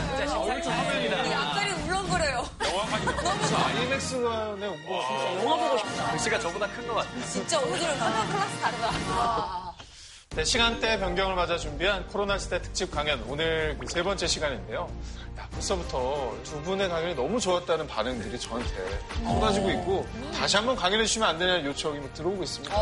진짜 심사위원. 앞다리 울렁거려요. 아이맥스관에 온거 영화 보고 싶다. 글씨가 저보다 큰 것 같아요. 진짜 오늘은 화면 클래스 다르다. 네, 시간대 변경을 맞아 준비한 코로나 시대 특집 강연 오늘 그 세 번째 시간인데요. 야, 벌써부터 두 분의 강연이 너무 좋았다는 반응들이 저한테 쏟아지고 있고 다시 한번 강연해 주시면 안 되냐는 요청이 막 들어오고 있습니다.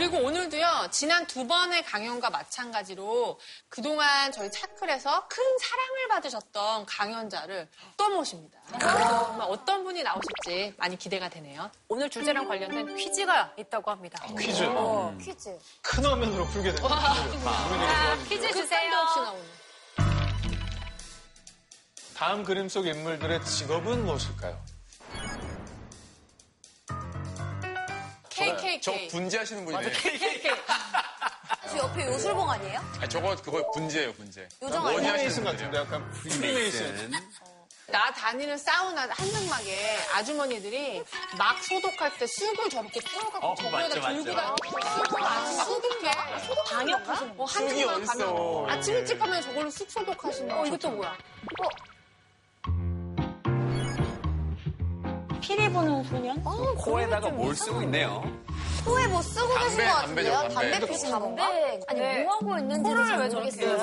그리고 오늘도요, 지난 두 번의 강연과 마찬가지로 그동안 저희 차클에서 큰 사랑을 받으셨던 강연자를 또 모십니다. 정말 어떤 분이 나오실지 많이 기대가 되네요. 오늘 주제랑 관련된 퀴즈가 있다고 합니다. 퀴즈 퀴즈. 큰 화면으로 풀게 됩니다. 자, 퀴즈 주세요. 없이 나오는. 다음 그림 속 인물들의 직업은 무엇일까요? 저 분재하시는 분이네. 저 옆에 요술봉 아니에요? 아, 저거 그거 분재예요, 분재. 요정 아니에요? 프리메이슨 하시는 같은데. 약간 프리메이슨. 나 다니는 사우나 한증막에 아주머니들이 막 소독할 때 쑥을 저렇게 태워갖고 어, 저거에다 맞죠, 들고. 다니고 쑥을 아주 소독해. 방역하시는 어, 쑥이 한증막 어딨어. 가면 아침 일찍 가면 저걸로 쑥 소독하시는 어, 이것도 뭐야? 피리 부는 소년? 코에다가 뭘 쓰고 있네요. 코에 뭐 쓰고 계신 담배, 것 담배죠, 같은데요? 담배. 담배 피시나? 아니, 네. 뭐 하고 있는지를 코를 잘 모르겠어요.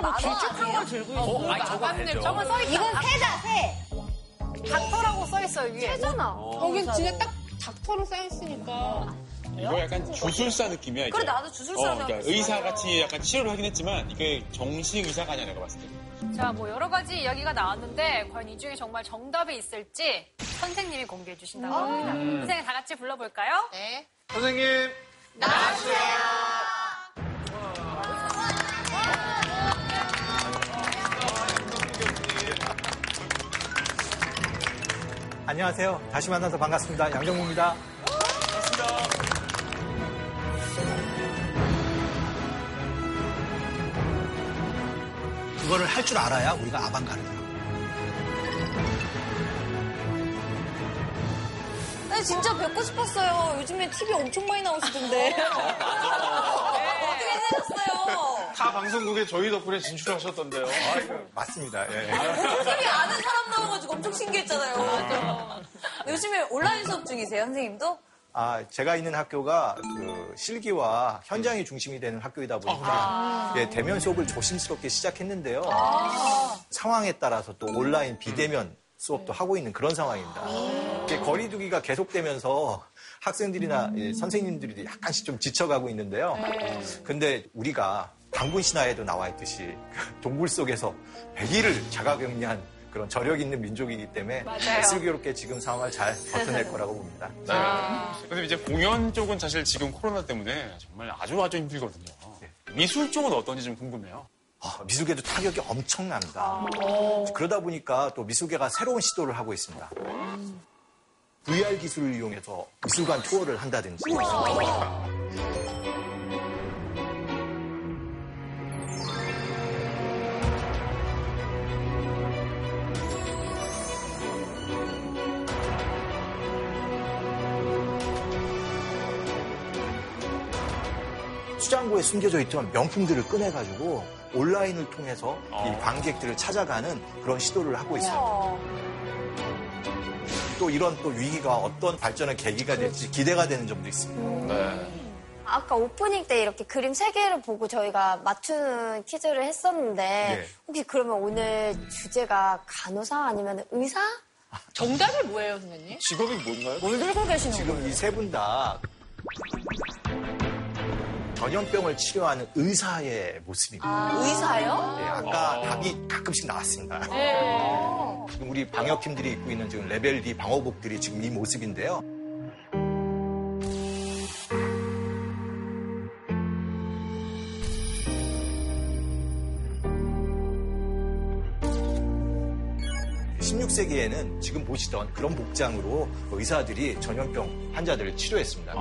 뭐 길쭉한 걸 들고 있어. 어, 아니, 저거 알죠. 저거 써있다. 이건 새다, 새. 닥터라고 써 있어요, 위에. 새잖아. 거긴 진짜 딱 닥터로 쌓여있으니까. 이거 약간 주술사 느낌이야, 이게. 그래, 나도 주술사 어, 그러니까 생각했어. 의사 같이 약간 치료를 하긴 했지만 이게 정식 의사가 아니야, 내가 봤을 때. 자, 뭐 여러 가지 이야기가 나왔는데 과연 이 중에 정말 정답이 있을지 선생님이 공개해 주신다고 합니다. 선생님 다 같이 불러볼까요? 네. 선생님, 안녕하세요. 다시 만나서 반갑습니다. 양정모입니다. 그거를 할 줄 알아야 우리가 아방가르드라고. 아니, 진짜 뵙고 싶었어요. 요즘에 TV 엄청 많이 나오시던데. 어떻게 되셨어요? 타 방송국에 저희 덕분에 진출하셨던데요. 아이고. 맞습니다. 예. 선생님이 아는 사람 나와가지고 엄청 신기했잖아요. 요즘에 온라인 수업 중이세요, 선생님도? 아, 제가 있는 학교가 그 실기와 현장이 중심이 되는 학교이다 보니까 예, 대면 수업을 조심스럽게 시작했는데요. 상황에 따라서 또 온라인 비대면 수업도 하고 있는 그런 상황입니다. 이게 거리두기가 계속되면서 학생들이나 예, 선생님들이 약간씩 좀 지쳐가고 있는데요. 근데 우리가 방군 신화에도 나와 있듯이 동굴 속에서 100일을 자가격리한 그런 저력 있는 민족이기 때문에 맞아요. 슬기롭게 지금 상황을 잘 버텨낼 거라고 봅니다. 네. 근데 이제 공연 쪽은 사실 지금 코로나 때문에 정말 아주 아주 힘들거든요. 미술 쪽은 어떤지 좀 궁금해요. 아, 미술계도 타격이 엄청납니다. 그러다 보니까 또 미술계가 새로운 시도를 하고 있습니다. VR 기술을 이용해서 미술관 투어를 한다든지. 수장고에 숨겨져 있던 명품들을 꺼내가지고 온라인을 통해서 이 관객들을 찾아가는 그런 시도를 하고 있어요. 또 이런 또 위기가 어떤 발전의 계기가 될지 기대가 되는 점도 있습니다. 아까 오프닝 때 이렇게 그림 세 개를 보고 저희가 맞추는 퀴즈를 했었는데 네. 혹시 그러면 오늘 주제가 간호사 아니면 의사? 정답이 뭐예요, 선생님? 직업이 뭔가요? 뭘 들고 계시는 거예요? 지금 이 세 분 다 전염병을 치료하는 의사의 모습입니다. 의사요? 예, 아까 답이 가끔씩 나왔습니다. 지금 우리 방역팀들이 입고 있는 지금 레벨 D 방호복들이 지금 이 모습인데요. (16 세기에는) 지금 보시던 그런 복장으로 의사들이 전염병 환자들을 치료했습니다.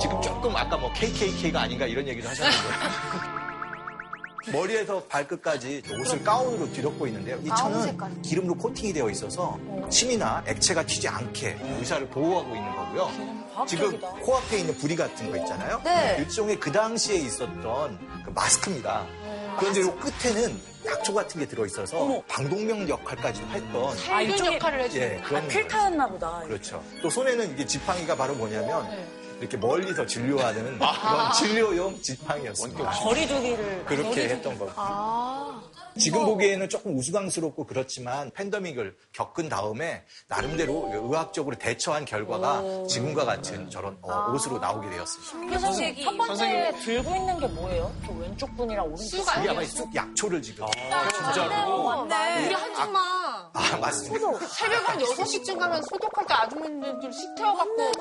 지금 조금 아까 뭐 KKK가 아닌가 이런 얘기도 하셨는데 머리에서 발끝까지 옷을 가운으로 뒤덮고 있는데요. 이 천은. 기름으로 코팅이 되어 있어서 침이나 액체가 튀지 않게 의사를 보호하고 있는 거고요. 지금. 코앞에 있는 부리 같은 거 있잖아요. 네. 일종의 그 당시에 있었던 그 마스크입니다. 그런데 이 끝에는 약초 같은 게 들어있어서 방독면 역할까지도 했던 아, 살균 일종의- 역할을 해주는 예, 아, 그런 필터였나 보다. 그렇죠. 또 손에는 이게 지팡이가 바로 뭐냐면 네. 이렇게 멀리서 진료하는 그런 진료용 지팡이였습니다. 거리두기를. 그렇게 했던 거고. 아. 지금 보기에는 조금 우스꽝스럽고 그렇지만 팬데믹을 겪은 다음에 나름대로 의학적으로 대처한 결과가 지금과 같은 저런 어, 옷으로 나오게 되었습니다. 선생님, 첫 번째 선생님. 들고 있는 게 뭐예요? 저 왼쪽 분이랑 오른쪽 쑥 이게? 아마 쑥 약초를 지금. 진짜로. 우리 한줌마 아, 맞습니다. 새벽 한 6시쯤 가면 소독할 때 아주머니들 식 태워갖고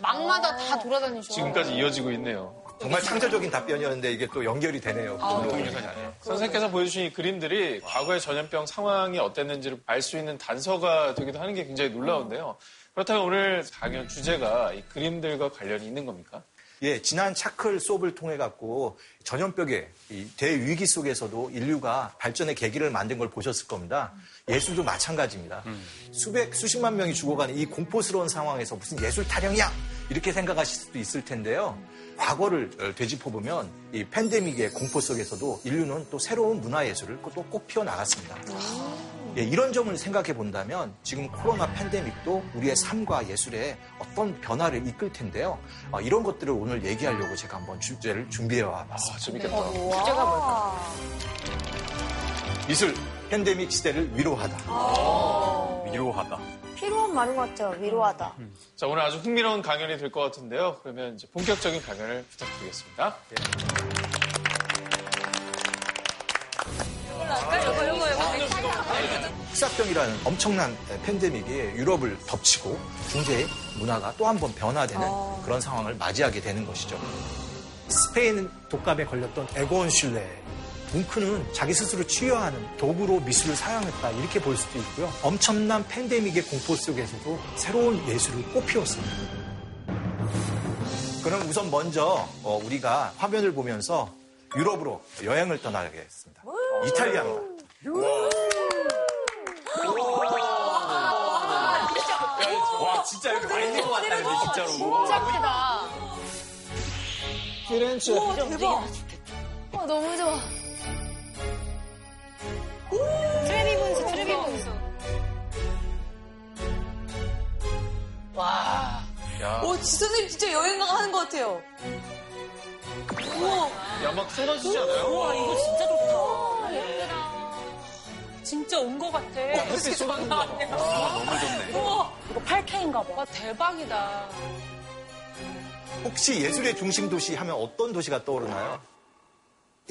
막마다 다 돌아다니셔. 지금까지 이어지고 있네요. 정말 창조적인 답변이었는데 이게 또 연결이 되네요. 동영상이 아니에요. 선생님께서 보여주신 이 그림들이 과거의 전염병 상황이 어땠는지를 알 수 있는 단서가 되기도 하는 게 굉장히 놀라운데요. 그렇다면 오늘 강연 주제가 이 그림들과 관련이 있는 겁니까? 예, 지난 차클 수업을 통해 갖고 전염병의 이 대위기 속에서도 인류가 발전의 계기를 만든 걸 보셨을 겁니다. 예술도 마찬가지입니다. 수백, 수십만 명이 죽어가는 이 공포스러운 상황에서 무슨 예술 타령이야! 이렇게 생각하실 수도 있을 텐데요. 과거를 어, 되짚어보면 이 팬데믹의 공포 속에서도 인류는 또 새로운 문화예술을 또꼭 피워 나갔습니다. 예, 이런 점을 생각해 본다면 지금 코로나 팬데믹도 우리의 삶과 예술에 어떤 변화를 이끌 텐데요. 어, 이런 것들을 오늘 얘기하려고 제가 한번 주제를 준비해 와봤습니다. 아, 재밌겠다. 주제가 뭘까? 미술 팬데믹 시대를 위로하다. 위로하다. 필요한 말인 것 같아요. 위로하다. 자, 오늘 아주 흥미로운 강연이 될 것 같은데요. 그러면 이제 본격적인 강연을 부탁드리겠습니다. 흑사병이라는 엄청난 팬데믹이 유럽을 덮치고 중세 문화가 또 한 번 변화되는 그런 상황을 맞이하게 되는 것이죠. 스페인 독감에 걸렸던 에고온 슐레. 뭉크는 자기 스스로 치유하는 도구로 미술을 사용했다 이렇게 볼 수도 있고요. 엄청난 팬데믹의 공포 속에서도 새로운 예술을 꽃피웠습니다. 그럼 우선 먼저 어, 우리가 화면을 보면서 유럽으로 여행을 떠나겠습니다. 이탈리아입니다. 와, 진짜 여기 와 있는 것 같다, 근데 진짜로. 진짜 크다. 피렌체. 대박. 와, 너무 좋아. 트레비분스, 트레비분스. 와. 오, 지 선생님 진짜 여행 가는 것 같아요. 우와. 야, 막 쏟아지지 않아요? 와, 이거 진짜 좋다. 진짜 온 것 같아. 햇빛 쏟아지는 거 봐. 너무 좋네. 이거 8K인가 봐. 와, 대박이다. 혹시 예술의 중심 도시 하면 어떤 도시가 떠오르나요?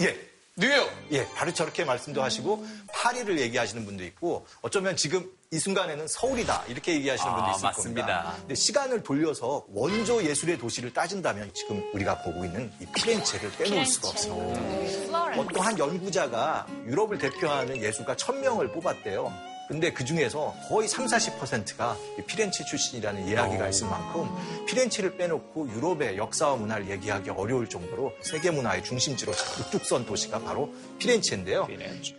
예. 뉴욕! 예, 바로 저렇게 말씀도 하시고 파리를 얘기하시는 분도 있고 어쩌면 지금 이 순간에는 서울이다 이렇게 얘기하시는 분도 아, 있을 맞습니다. 겁니다. 근데 시간을 돌려서 원조 예술의 도시를 따진다면 지금 우리가 보고 있는 이 피렌체를 빼놓을 수가 없습니다. 어떠한 연구자가 유럽을 대표하는 예술가 1000명을 뽑았대요. 근데 그 중에서 거의 3, 40%가 피렌체 출신이라는 이야기가 있을 만큼 피렌체를 빼놓고 유럽의 역사와 문화를 얘기하기 어려울 정도로 세계 문화의 중심지로 우뚝 선 도시가 바로 피렌체인데요. 피렌체.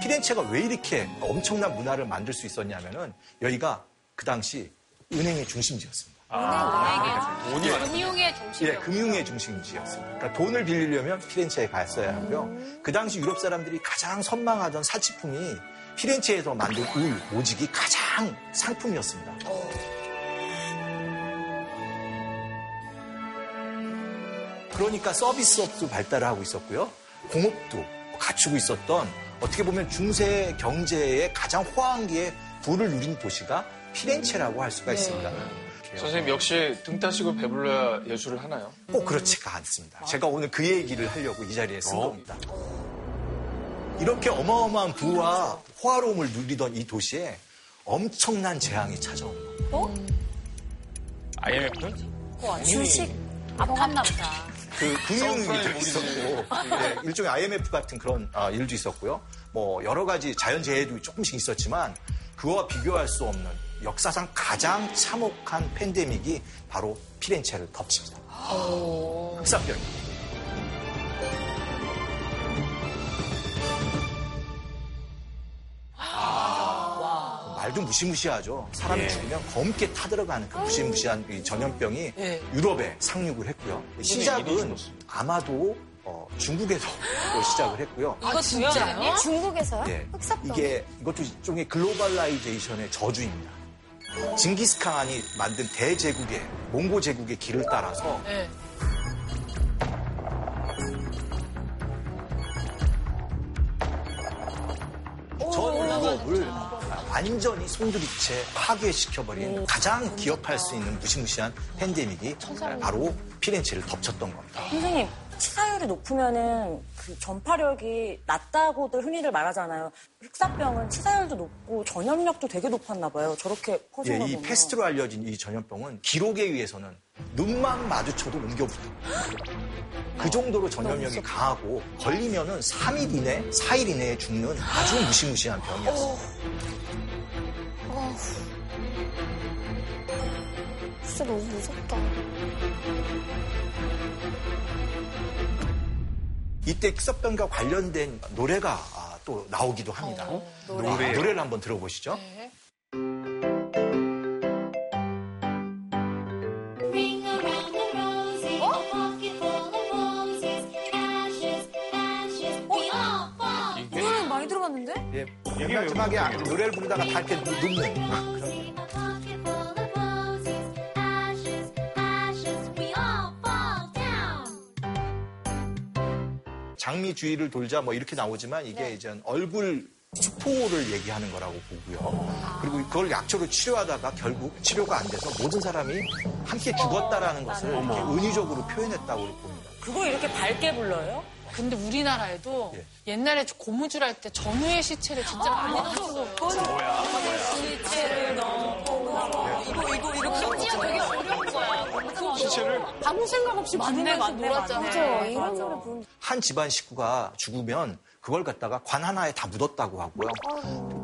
피렌체가 왜 이렇게 엄청난 문화를 만들 수 있었냐면은 여기가 그 당시 은행의 중심지였습니다. 돈이 많아. 금융의 중심. 예, 금융의 중심지였습니다. 그러니까 돈을 빌리려면 피렌체에 갔어야 하고요. 그 당시 유럽 사람들이 가장 선망하던 사치품이 피렌체에서 만든 울, 오직이 가장 상품이었습니다. 그러니까 서비스업도 발달을 하고 있었고요. 공업도 갖추고 있었던 어떻게 보면 중세 경제의 가장 호황기에 부를 누린 도시가 피렌체라고 할 수가 있습니다. 선생님 역시 등 따시고 배불러야 예술을 하나요? 꼭 그렇지가 않습니다. 제가 오늘 그 얘기를 하려고 이 자리에 쓴 겁니다. 이렇게 어마어마한 부와 호화로움을 누리던 이 도시에 엄청난 재앙이 찾아온 겁니다. IMF? 주식. 아팠나 보다. 그 금융위기도 있었고 네, 일종의 IMF 같은 그런 아, 일도 있었고요. 뭐 여러 가지 자연재해도 조금씩 있었지만 그와 비교할 수 없는 역사상 가장 참혹한 팬데믹이 바로 피렌체를 덮칩니다. 흑사병이. 말도 무시무시하죠. 사람이 죽으면 검게 타들어가는 그 무시무시한 이 전염병이 유럽에 상륙을 했고요. 시작은 아마도 어, 중국에서 또 시작을 했고요. 이거 진짜요? 중국에서요? 예. 흑사병. 이게 이것도 일종의 globalization의 저주입니다. 징기스칸이 만든 대제국의 몽고 제국의 길을 따라서 네. 전 유럽을 완전히 송두리째 파괴시켜버린 가장 기억할 수 있는 무시무시한 팬데믹이 바로 피렌체를 덮쳤던 겁니다. 선생님, 치사율이 높으면은 그 전파력이 낮다고들 흔히들 말하잖아요. 흑사병은 치사율도 높고 전염력도 되게 높았나 봐요. 저렇게 퍼진 예, 거이 보면. 패스트로 알려진 이 전염병은 기록에 의해서는 눈만 마주쳐도 옮겨붙어요. 그 정도로 전염력이 강하고 걸리면은 3일 이내, 4일 이내에 죽는 아주 무시무시한 병이었어요. 진짜 너무 무섭다. 이때 흑사병과 관련된 노래가 아, 또 나오기도 합니다. 노래. 노래를 한번 들어보시죠. All fall. 노래는 많이 들어봤는데? 예, 맨 마지막에 아- 노래를 부르다가 다 이렇게 눕- 눕는 장미 주위를 돌자 뭐 이렇게 나오지만 이게 이제 얼굴 수포를 얘기하는 거라고 보고요. 그리고 그걸 약초로 치료하다가 결국 치료가 안 돼서 모든 사람이 함께 죽었다라는 것을 이렇게 은유적으로 표현했다고 봅니다. 그거 이렇게 밝게 불러요? 근데 우리나라에도 예. 옛날에 고무줄 할 때 전우의 시체를 진짜 많이 넣었어요. 시체를 넣고 이거 이거 이렇게 심지어 되게 시체를 아무 생각 없이 만들면서 놀았잖아요. 맞아. 이런 노래 부르는 한 집안 식구가 죽으면 그걸 갖다가 관 하나에 다 묻었다고 하고요.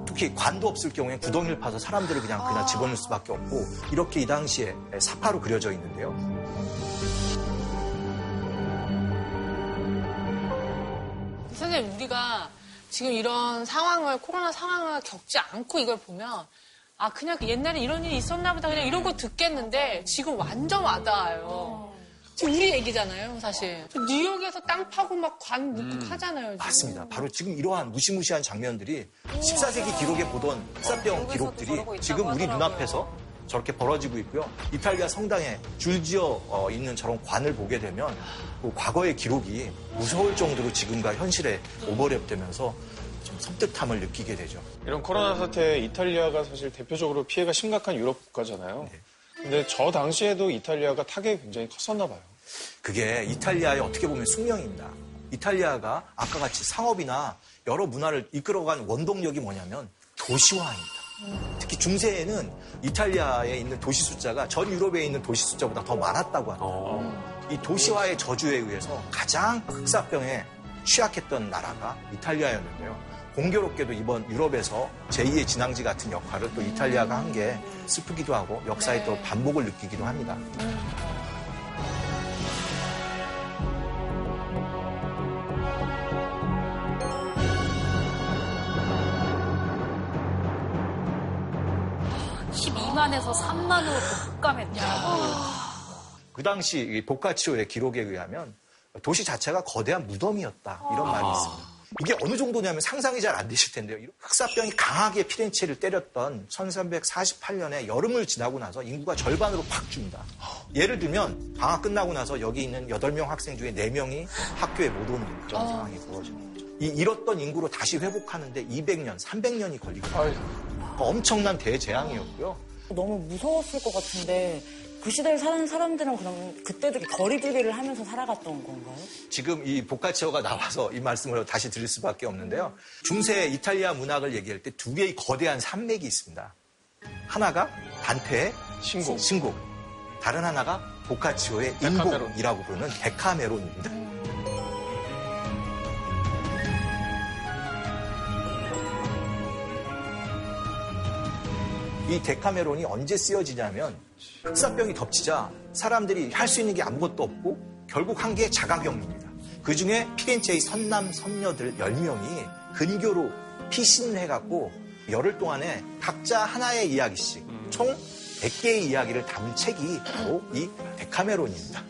특히 관도 없을 경우에 구덩이를 파서 사람들을 그냥 그냥 집어넣을 수밖에 없고 이렇게 이 당시에 사파로 그려져 있는데요. 선생님 우리가 지금 이런 상황을 코로나 상황을 겪지 않고 이걸 보면 아 그냥 옛날에 이런 일이 있었나 보다 그냥 이런 거 듣겠는데 지금 완전 와닿아요. 지금 우리 얘기잖아요 사실. 뉴욕에서 땅 파고 막 관 묻고 하잖아요. 지금. 맞습니다. 바로 지금 이러한 무시무시한 장면들이 14세기 기록에 보던 흑사병 기록들이 지금 우리 눈앞에서 저렇게 벌어지고 있고요. 이탈리아 성당에 줄지어 어, 있는 저런 관을 보게 되면 그 과거의 기록이 무서울 정도로 지금과 현실에 오버랩되면서 좀 섬뜩함을 느끼게 되죠. 이런 코로나 사태에 이탈리아가 사실 대표적으로 피해가 심각한 유럽 국가잖아요. 근데 저 당시에도 이탈리아가 타격이 굉장히 컸었나 봐요. 그게 이탈리아의 어떻게 보면 숙명입니다. 이탈리아가 아까 같이 상업이나 여러 문화를 이끌어간 원동력이 뭐냐면 도시화입니다. 특히 중세에는 이탈리아에 있는 도시 숫자가 전 유럽에 있는 도시 숫자보다 더 많았다고 합니다. 이 도시화의 저주에 의해서 가장 흑사병에 취약했던 나라가 이탈리아였는데요. 공교롭게도 이번 유럽에서 제2의 진앙지 같은 역할을 또 이탈리아가 한 게 슬프기도 하고 역사의 또 반복을 느끼기도 합니다. 아, 12만에서 3만으로 급감했다. 그 당시 이 보카치오의 기록에 의하면 도시 자체가 거대한 무덤이었다 이런 말이 있습니다. 이게 어느 정도냐면 상상이 잘 안 되실 텐데요. 이 흑사병이 강하게 피렌체를 때렸던 1348년에 여름을 지나고 나서 인구가 절반으로 팍 줍니다. 예를 들면 방학 끝나고 나서 여기 있는 8명 학생 중에 4명이 학교에 못 오는 그런 상황이 벌어지는 거죠. 이 잃었던 인구로 다시 회복하는데 200년, 300년이 걸리거든요. 그러니까 엄청난 대재앙이었고요. 너무 무서웠을 것 같은데 그 시대에 사는 사람들은 그럼 그때도 거리두기를 하면서 살아갔던 건가요? 지금 이 보카치오가 나와서 이 말씀을 다시 드릴 수밖에 없는데요. 중세 이탈리아 문학을 얘기할 때 두 개의 거대한 산맥이 있습니다. 하나가 단테의 신곡, 신곡. 다른 하나가 보카치오의 인곡이라고 부르는 데카메론입니다. 이 데카메론이 언제 쓰여지냐면 흑사병이 덮치자 사람들이 할 수 있는 게 아무것도 없고 결국 한 게 자가격리입니다. 그 중에 피렌체의 선남 선녀들 10명이 근교로 피신을 해갖고 열흘 동안에 각자 하나의 이야기씩 총 100개의 이야기를 담은 책이 바로 이 데카메론입니다.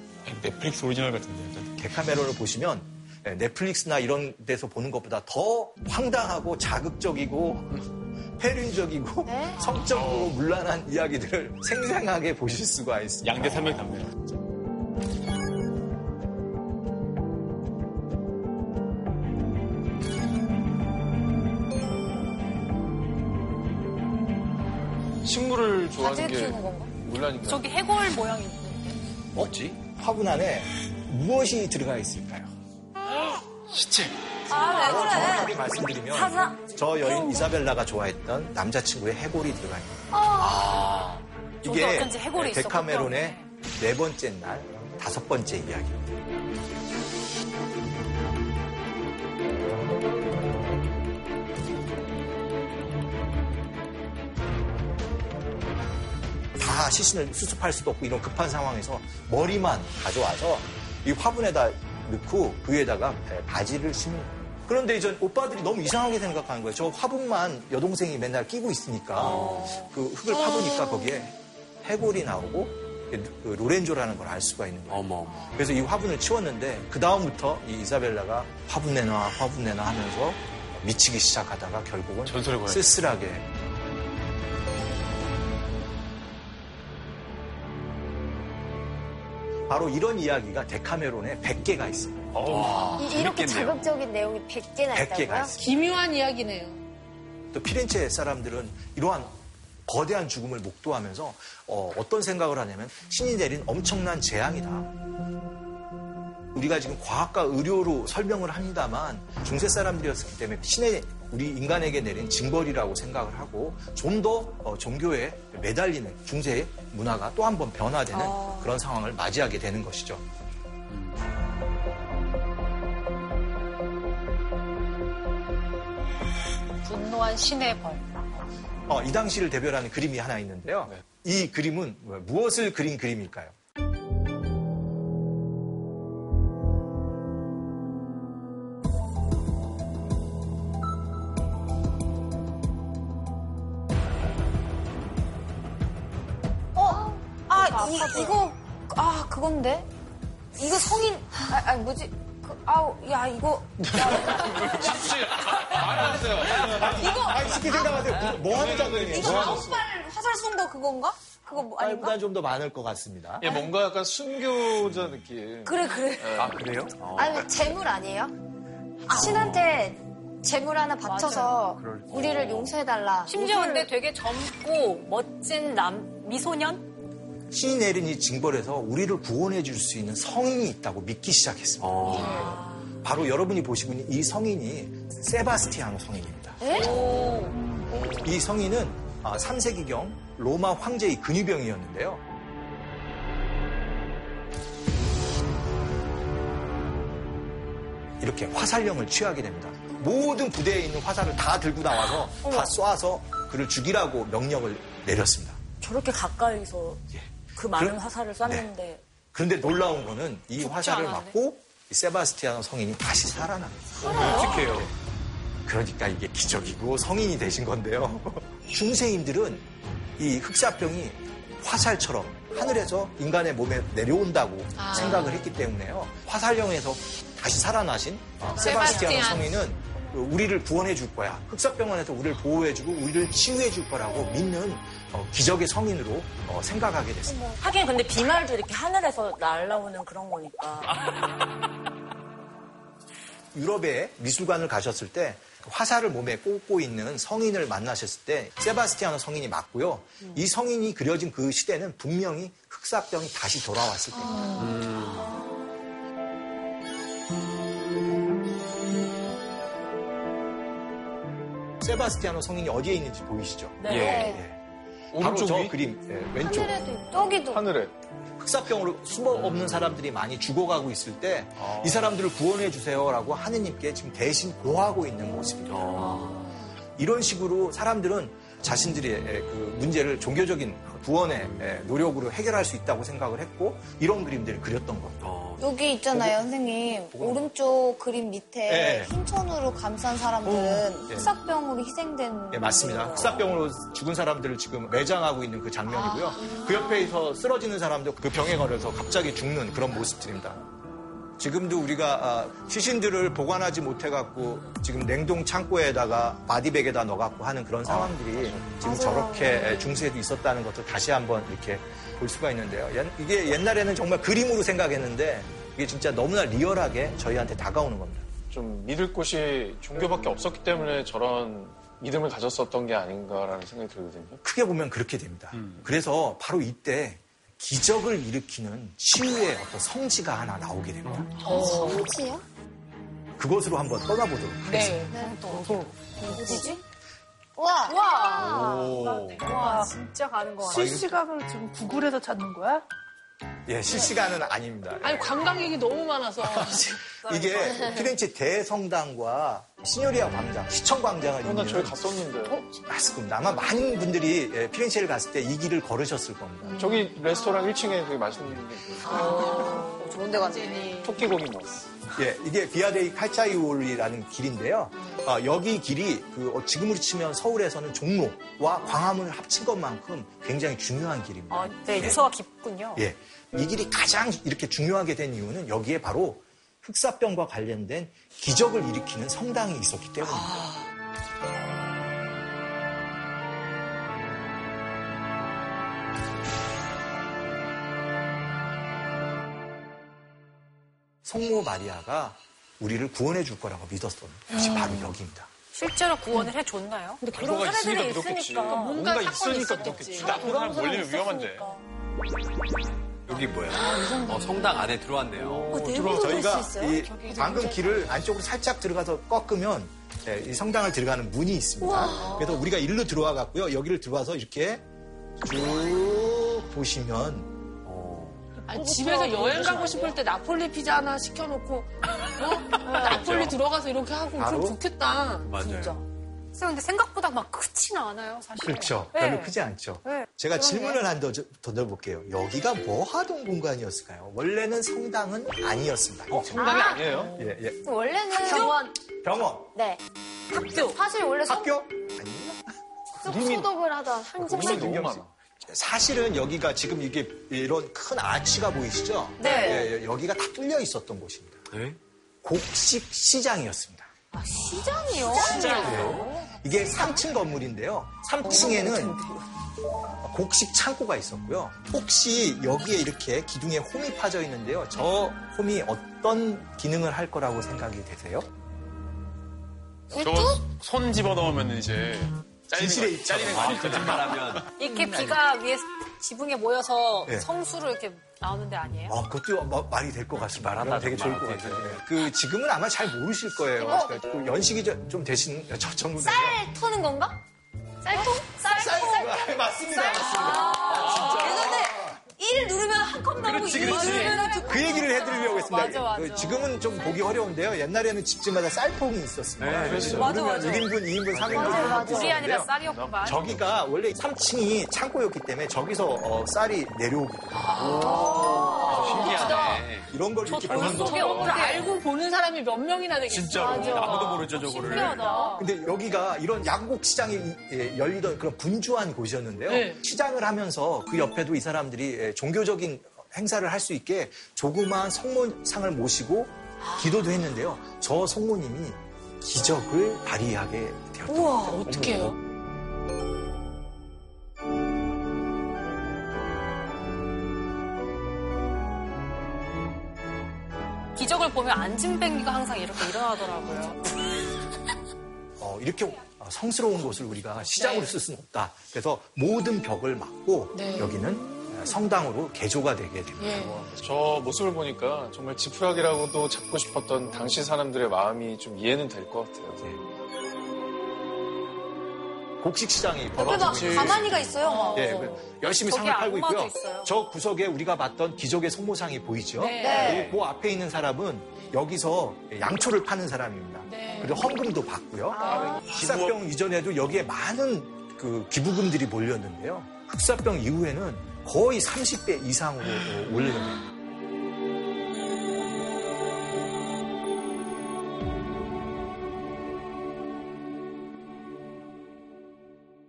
넷플릭스 오리지널 같은데. 데카메론을 보시면 네, 넷플릭스나 이런 데서 보는 것보다 더 황당하고 자극적이고 폐륜적이고 네? 성적으로 문란한 이야기들을 생생하게 보실 수가 있습니다. 양대 산맥 담네요. 식물을 좋아하는 게? 물란인가요? 저기 해골 모양이 뭐지? 화분 안에 무엇이 들어가 있을까요? 시체. 아, 왜 그래? 정확하게 말씀드리면 사사? 저 여인 이사벨라가 좋아했던 남자친구의 해골이 들어가 있는 거예요. 아. 저도 이게 해골이. 데카메론의 네 번째 날 다섯 번째 이야기입니다. 다 시신을 수습할 수도 없고 이런 급한 상황에서 머리만 가져와서 이 화분에다 넣고 그 위에다가 바지를 신는 거예요. 그런데 이제 오빠들이 너무 이상하게 생각하는 거예요. 저 화분만 여동생이 맨날 끼고 있으니까 그 흙을 파보니까 거기에 해골이 나오고 그 로렌조라는 걸 알 수가 있는 거예요. 어머. 그래서 이 화분을 치웠는데 그 다음부터 이 이사벨라가 화분 내놔 화분 내놔 하면서 미치기 시작하다가 결국은. 쓸쓸하게 바로 이런 이야기가 데카메론에 100개가 있습니다. 와, 이, 재밌겠네요. 자극적인 내용이 100개나 100개가 있다고요? 있습니다. 기묘한 이야기네요. 또 피렌체 사람들은 이러한 거대한 죽음을 목도하면서 어, 떤 생각을 하냐면 신이 내린 엄청난 재앙이다. 우리가 지금 과학과 의료로 설명을 합니다만 중세 사람들이었기 때문에 신의 우리 인간에게 내린 징벌이라고 생각을 하고 좀 더 종교에 매달리는 중세의 문화가 또 한 번 변화되는 그런 상황을 맞이하게 되는 것이죠. 분노한 신의 벌. 어, 이 당시를 대별하는 그림이 하나 있는데요. 이 그림은 무엇을 그린 그림일까요? 이, 이거, 아, 그건데? 이거 성인, 아, 아니, 뭐지? 그, 아우, 야, 이거. 말하세요. 이거, 아, 쉽게 생각하세요. 뭐 하는 장면이에요? 이거 뭐 하는 아홉발 화살 쏜 거 그건가? 그거 뭐 아닌가? 딸보단 좀더 많을 것 같습니다. 예, 뭔가 약간 순교자 느낌. 그래, 그래. 아, 그래요? 아니, 재물 아니에요? 신한테 재물 하나 바쳐서 우리를 용서해달라. 심지어 근데 되게 젊고 멋진 남 미소년? 신이 내린 이 징벌에서 우리를 구원해 줄 수 있는 성인이 있다고 믿기 시작했습니다. 바로 여러분이 보시고 있는 이 성인이 세바스티아노 성인입니다. 이 성인은 3세기경 로마 황제의 근위병이었는데요. 이렇게 화살령을 취하게 됩니다. 모든 부대에 있는 화살을 다 들고 나와서 다 쏴서 그를 죽이라고 명령을 내렸습니다. 저렇게 가까이서 예. 그 많은 그럼- 화살을 쐈는데 그런데 놀라운 거는 이 화살을 않았네. 맞고 이 세바스티아노 성인이 다시 살아납니다. 어떡해요. 그러니까 이게 기적이고 성인이 되신 건데요. 중세인들은 이 흑사병이 화살처럼 하늘에서 인간의 몸에 내려온다고 생각을 했기 때문에요. 화살령에서 다시 살아나신 어, 세바스티아노 세바스티안. 성인은 우리를 구원해 줄 거야. 흑사병원에서 우리를 보호해 주고 우리를 치유해 줄 거라고 믿는 어, 기적의 성인으로 어, 생각하게 됐습니다. 하긴 근데 비말도 이렇게 하늘에서 날라오는 그런 거니까 유럽에 미술관을 가셨을 때그 화살을 몸에 꽂고 있는 성인을 만나셨을 때 세바스티아노 성인이 맞고요. 이 성인이 그려진 그 시대는 분명히 흑사병이 다시 돌아왔을 때입니다. 세바스티아노 성인이 어디에 있는지 보이시죠? 네. 예. 바로 오른쪽 저 위? 그림 예, 왼쪽 하늘에도 있고. 저기도. 하늘에. 흑사병으로 숨어 없는 사람들이 많이 죽어가고 있을 때 이 사람들을 구원해 주세요라고 하느님께 지금 대신 고하고 있는 모습입니다. 이런 식으로 사람들은 자신들의 에, 그 문제를 종교적인 구원의 에, 노력으로 해결할 수 있다고 생각을 했고 이런 그림들을 그렸던 겁니다. 여기 있잖아요, 선생님. 오른쪽 그림 밑에 네. 흰천으로 감싼 사람들은 네. 흑사병으로 희생된. 네, 맞습니다. 흑사병으로 죽은 사람들을 지금 매장하고 있는 그 장면이고요. 그 옆에서 쓰러지는 사람도 그 병에 걸려서 갑자기 죽는 그런 모습들입니다. 지금도 우리가 아, 시신들을 보관하지 못해갖고 지금 냉동 창고에다가 바디백에다 넣어갖고 하는 그런 상황들이 지금 맞아요. 저렇게 중세에도 있었다는 것을 다시 한번 이렇게 볼 수가 있는데요. 옛- 이게 옛날에는 정말 그림으로 생각했는데 이게 진짜 너무나 리얼하게 저희한테 다가오는 겁니다. 좀 믿을 곳이 종교밖에 없었기 때문에 저런 믿음을 가졌었던 게 아닌가라는 생각이 들거든요. 크게 보면 그렇게 됩니다. 그래서 바로 이때 기적을 일으키는 치유의 어떤 성지가 하나 나오게 됩니다. 성지요? 그것으로 한번 떠나보도록 하겠습니다. 네. 어디지? 와! 오. 와, 진짜 가는 거 같아. 실시간으로 지금 구글에서 찾는 거야? 예, 실시간은 아닙니다. 아니 관광객이 너무 많아서 이게 피렌체 대성당과 시뇨리아 광장, 시청 광장을 어, 나 저기 잇는 갔었는데. 맞습니다. 아마 많은 분들이 예, 피렌체를 갔을 때 이 길을 걸으셨을 겁니다. 저기 레스토랑 1층에 되게 맛있는 게 있어요. 좋은 데 갔네. 토끼고기 먹었어. 예, 이게 비아데이 칼차이올리라는 길인데요. 아, 여기 길이 그 어, 지금으로 치면 서울에서는 종로와 광화문을 합친 것만큼 굉장히 중요한 길입니다. 아, 네, 유서가 깊군요. 예. 이 길이 가장 이렇게 중요하게 된 이유는 여기에 바로 흑사병과 관련된 기적을 일으키는 성당이 있었기 때문입니다. 성모 마리아가 우리를 구원해 줄 거라고 믿었던 것이 바로 여기입니다. 실제로 구원을 해줬나요? 근데 그런 사례들이 있으니까. 있으니까. 뭔가 뭔가 사건이 있으니까. 믿었겠지. 나쁜 사람 걸리면 위험한데. 여기 뭐야? 어, 성당 안에 들어왔네요. 어, 내부로 들어서 갈 저희가? 이 방금 길을 안쪽으로 살짝 들어가서 꺾으면 예, 이 성당을 들어가는 문이 있습니다. 그래서 우리가 일로 들어와 갖고요. 여기를 들어와서 이렇게 쭉 보시면 아니, 집에서 여행 가고 싶을 때 나폴리 피자 하나 시켜놓고 어? 나폴리 들어가서 이렇게 하고 바로? 그럼 좋겠다. 맞아요. 선생 님, 근데 생각보다 막 크지는 않아요, 사실. 그렇죠. 네. 별로 크지 않죠. 네. 제가 질문을 한 더 던져볼게요. 여기가 뭐 하던 공간이었을까요? 원래는 성당은 아니었습니다. 어, 성당이 아 니에요? 예, 예. 원래는 병원. 병원, 네. 학교. 사실 원래 성, 학교? 아닙니다. 소독을 하던 그림이 한증만 너무 많아. 사실은 여기가 지금 이게 이런 큰 아치가 보이시죠? 네. 예, 예, 여기가 다 뚫려 있었던 곳입니다. 네? 곡식 시장이었습니다. 시장이요? 예. 이 게 3층 건물인데요. 3층에는 곡식 창고가 있었고요. 혹시 여기에 이렇게 기둥에 홈이 파져 있는데요. 저 홈이 어떤 기능을 할 거라고 생각이 되세요? 저손 집어 넣으면 이제 잘리는 진실의 거, 입 잘리는 거 아니에요? 거짓말하면 이렇게 비가 위에 지붕에 모여서 네. 성수로 이렇게 나오는 데 아니에요? 아, 그것도 뭐- 말이 될 것 같습니다. 말하다 되게 좋을 것 같아요. 예. 그 지금은 아마 잘 모르실 거예요. 그또 연식이 저- 좀 되신 저 정도 되면 쌀 터는 건가? 쌀통? 쌀, 쌀, 쌀. 아, 맞습니다. 맞습니다. 예전에 1 누르면 한 컵 나오고 그렇지, 2 그렇지. 누르면 두그 얘기를 해드리려고 했습니다. 맞아, 맞아. 그 지금은 좀 보기 어려운데요. 옛날에는 집집마다 쌀통이 있었습니다. 네, 그랬어요. 맞아, 맞아. 1인분, 2인분, 3인분. 맞아요, 맞아요. 물이 아니라 쌀이었구만. 저기가 원래 3층이 창고였기 때문에 저기서 어, 쌀이 내려오거든요. 신기하네. 이런 걸 이렇게 저 보면서. 속에 저걸 알고 보는 사람이 몇 명이나 되겠어. 진짜로. 아무도 모르죠, 저거를. 신기하다. 근데 여기가 이런 양곡 시장이 예, 열리던 그런 분주한 곳이었는데요. 네. 시장을 하면서 그 옆에도 이 사람들이 예, 종교적인 행사를 할 수 있게 조그마한 성모상을 모시고 기도도 했는데요. 저 성모님이 기적을 발휘하게 되었던 우와, 겁니다. 어떻게 해요? 기적을 보면 안진뱅이가 항상 이렇게 일어나더라고요. 어, 이렇게 어, 성스러운 곳을 우리가 시장으로 네. 쓸 수는 없다. 그래서 모든 벽을 막고 네. 여기는 성당으로 개조가 되게 됩니다. 예. 저 모습을 보니까 정말 지푸라기라고도 잡고 싶었던 당시 사람들의 마음이 좀 이해는 될 것 같아요. 곡식 시장이 있는 가만히가 있어요. 막. 예, 그 열심히 상을 팔고 있고요. 있어요. 저 구석에 우리가 봤던 기적의 성모상이 보이죠? 네. 그리고 그 앞에 있는 사람은 여기서 양초를 파는 사람입니다. 네. 그리고 헌금도 받고요. 아. 시사병 이전에도 여기에 많은 그 기부금들이 몰렸는데요. 흑사병 이후에는 거의 30배 이상으로.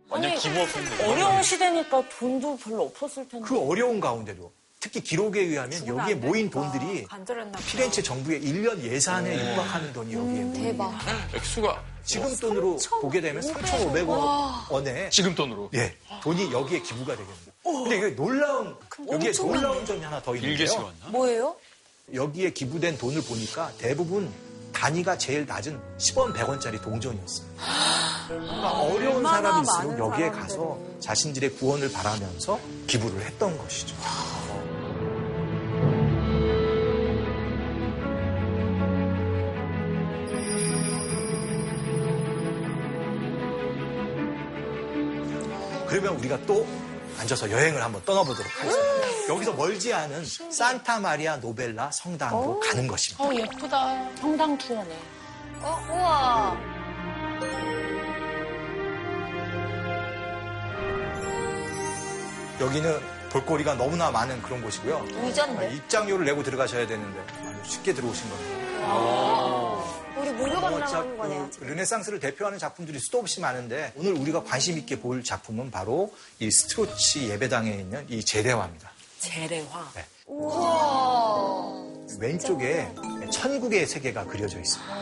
완전 기부 없었네. 어려운 시대니까 돈도 별로 없었을 텐데. 그 어려운 가운데도 특히 기록에 의하면 여기에 모인 돈들이 간절했나. 피렌체 정부의 1년 예산에 육박하는 돈이 여기에 모인 대박. 액수가 지금 돈으로 보게 되면 3,500억 원에 지금 돈으로. 예, 돈이 여기에 기부가 되겠습니다. 근데 이게 놀라운 여기에 놀라운 점이 하나 더 있는데요. 뭐예요? 여기에 기부된 돈을 보니까 대부분 단위가 제일 낮은 10원, 100원짜리 동전이었어요. 그러니까 어려운 얼마나 사람일수록 많은 여기에 사람들이. 가서 자신들의 구원을 바라면서 기부를 했던 것이죠. 그러면 우리가 또 앉아서 여행을 한번 떠나보도록 하겠습니다. 여기서 멀지 않은 산타 마리아 노벨라 성당으로 가는 것입니다. 어, 예쁘다. 성당 투어네. 어, 우와. 여기는 볼거리가 너무나 많은 그런 곳이고요. 의자인데? 입장료를 내고 들어가셔야 되는데 아주 쉽게 들어오신 겁니다. 우리 자, 관람하는 거네요. 그 르네상스를 대표하는 작품들이 수도 없이 많은데 오늘 우리가 관심 있게 볼 작품은 바로 이 스트로치 예배당에 있는 이 제대화입니다. 재래화. 네. 우와. 왼쪽에 천국의 세계가 그려져 있습니다.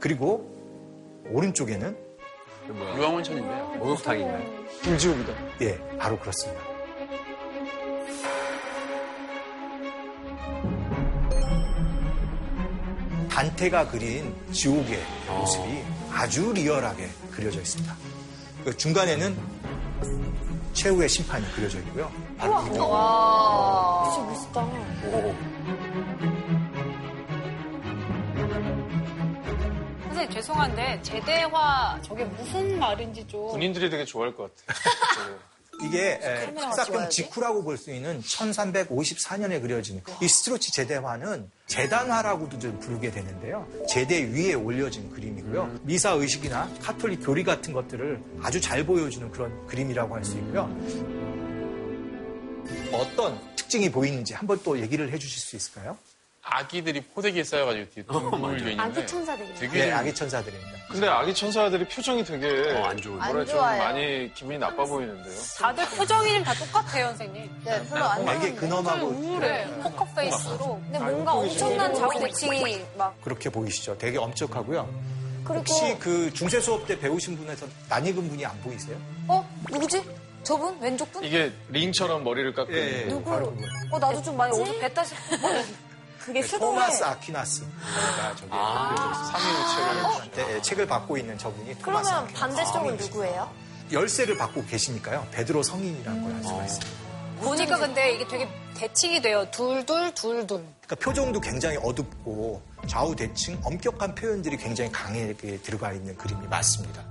그리고 오른쪽에는 유황원천인데요. 목욕탕인가요? 불지옥이다. 예, 바로 그렇습니다. 단테가 그린 지옥의 모습이 아주 리얼하게 그려져 있습니다. 그 중간에는 최후의 심판이 그려져 있고요. 바로 그리고 와. 진짜 멋있다. 선생님 죄송한데 제대화 저게 무슨 말인지 좀 군인들이 되게 좋아할 것 같아요. 이게 에, 흑사병 돼? 직후라고 볼 수 있는 1354년에 그려진 이 스트로치 제대화는 재단화라고도 좀 부르게 되는데요. 제대 위에 올려진 그림이고요. 미사 의식이나 카톨릭 교리 같은 것들을 아주 잘 보여주는 그런 그림이라고 할 수 있고요. 어떤 특징이 보이는지 한번 또 얘기를 해주실 수 있을까요? 아기들이 포대기에 쌓여가지고 뒤에 둥글게 있는데 아기 천사들이. 되게 네, 아기 천사들입니다. 근데 아기 천사들이 표정이 되게 어, 안 좋은. 뭐라 안 좀 좋아요. 많이 기분이 나빠 보이는데요. 다들 표정이 다 똑같아요 선생님 네, 별로 안 아, 이게 좋은데. 근엄하고 우울해 포커 페이스로 근데 뭔가 엄청난 자국이 막. 그렇게 보이시죠? 되게 엄격하고요. 그리고. 혹시 그 중세 수업 때 배우신 분에서 낯익은 분이 안 보이세요? 어? 누구지? 저분? 왼쪽 분? 이게 링처럼 머리를 깎고 예, 예, 거. 바로 그분. 어, 나도 좀 많이 어디 뵀다 싶어. 그게 네, 수도에 토마스 아퀴나스가 저기 그려져 있습니다. 상위 책을. 네, 책을 받고 있는 저분이 토마스 그러면 아퀴나스. 반대쪽은 누구예요? 열쇠를 받고 계시니까요. 베드로 성인이라는 걸 알 수가 있습니다. 보니까 근데 이게 되게 대칭이 돼요 둘둘 둘둘 그러니까 표정도 굉장히 어둡고 좌우 대칭 엄격한 표현들이 굉장히 강하게 들어가 있는 그림이 맞습니다.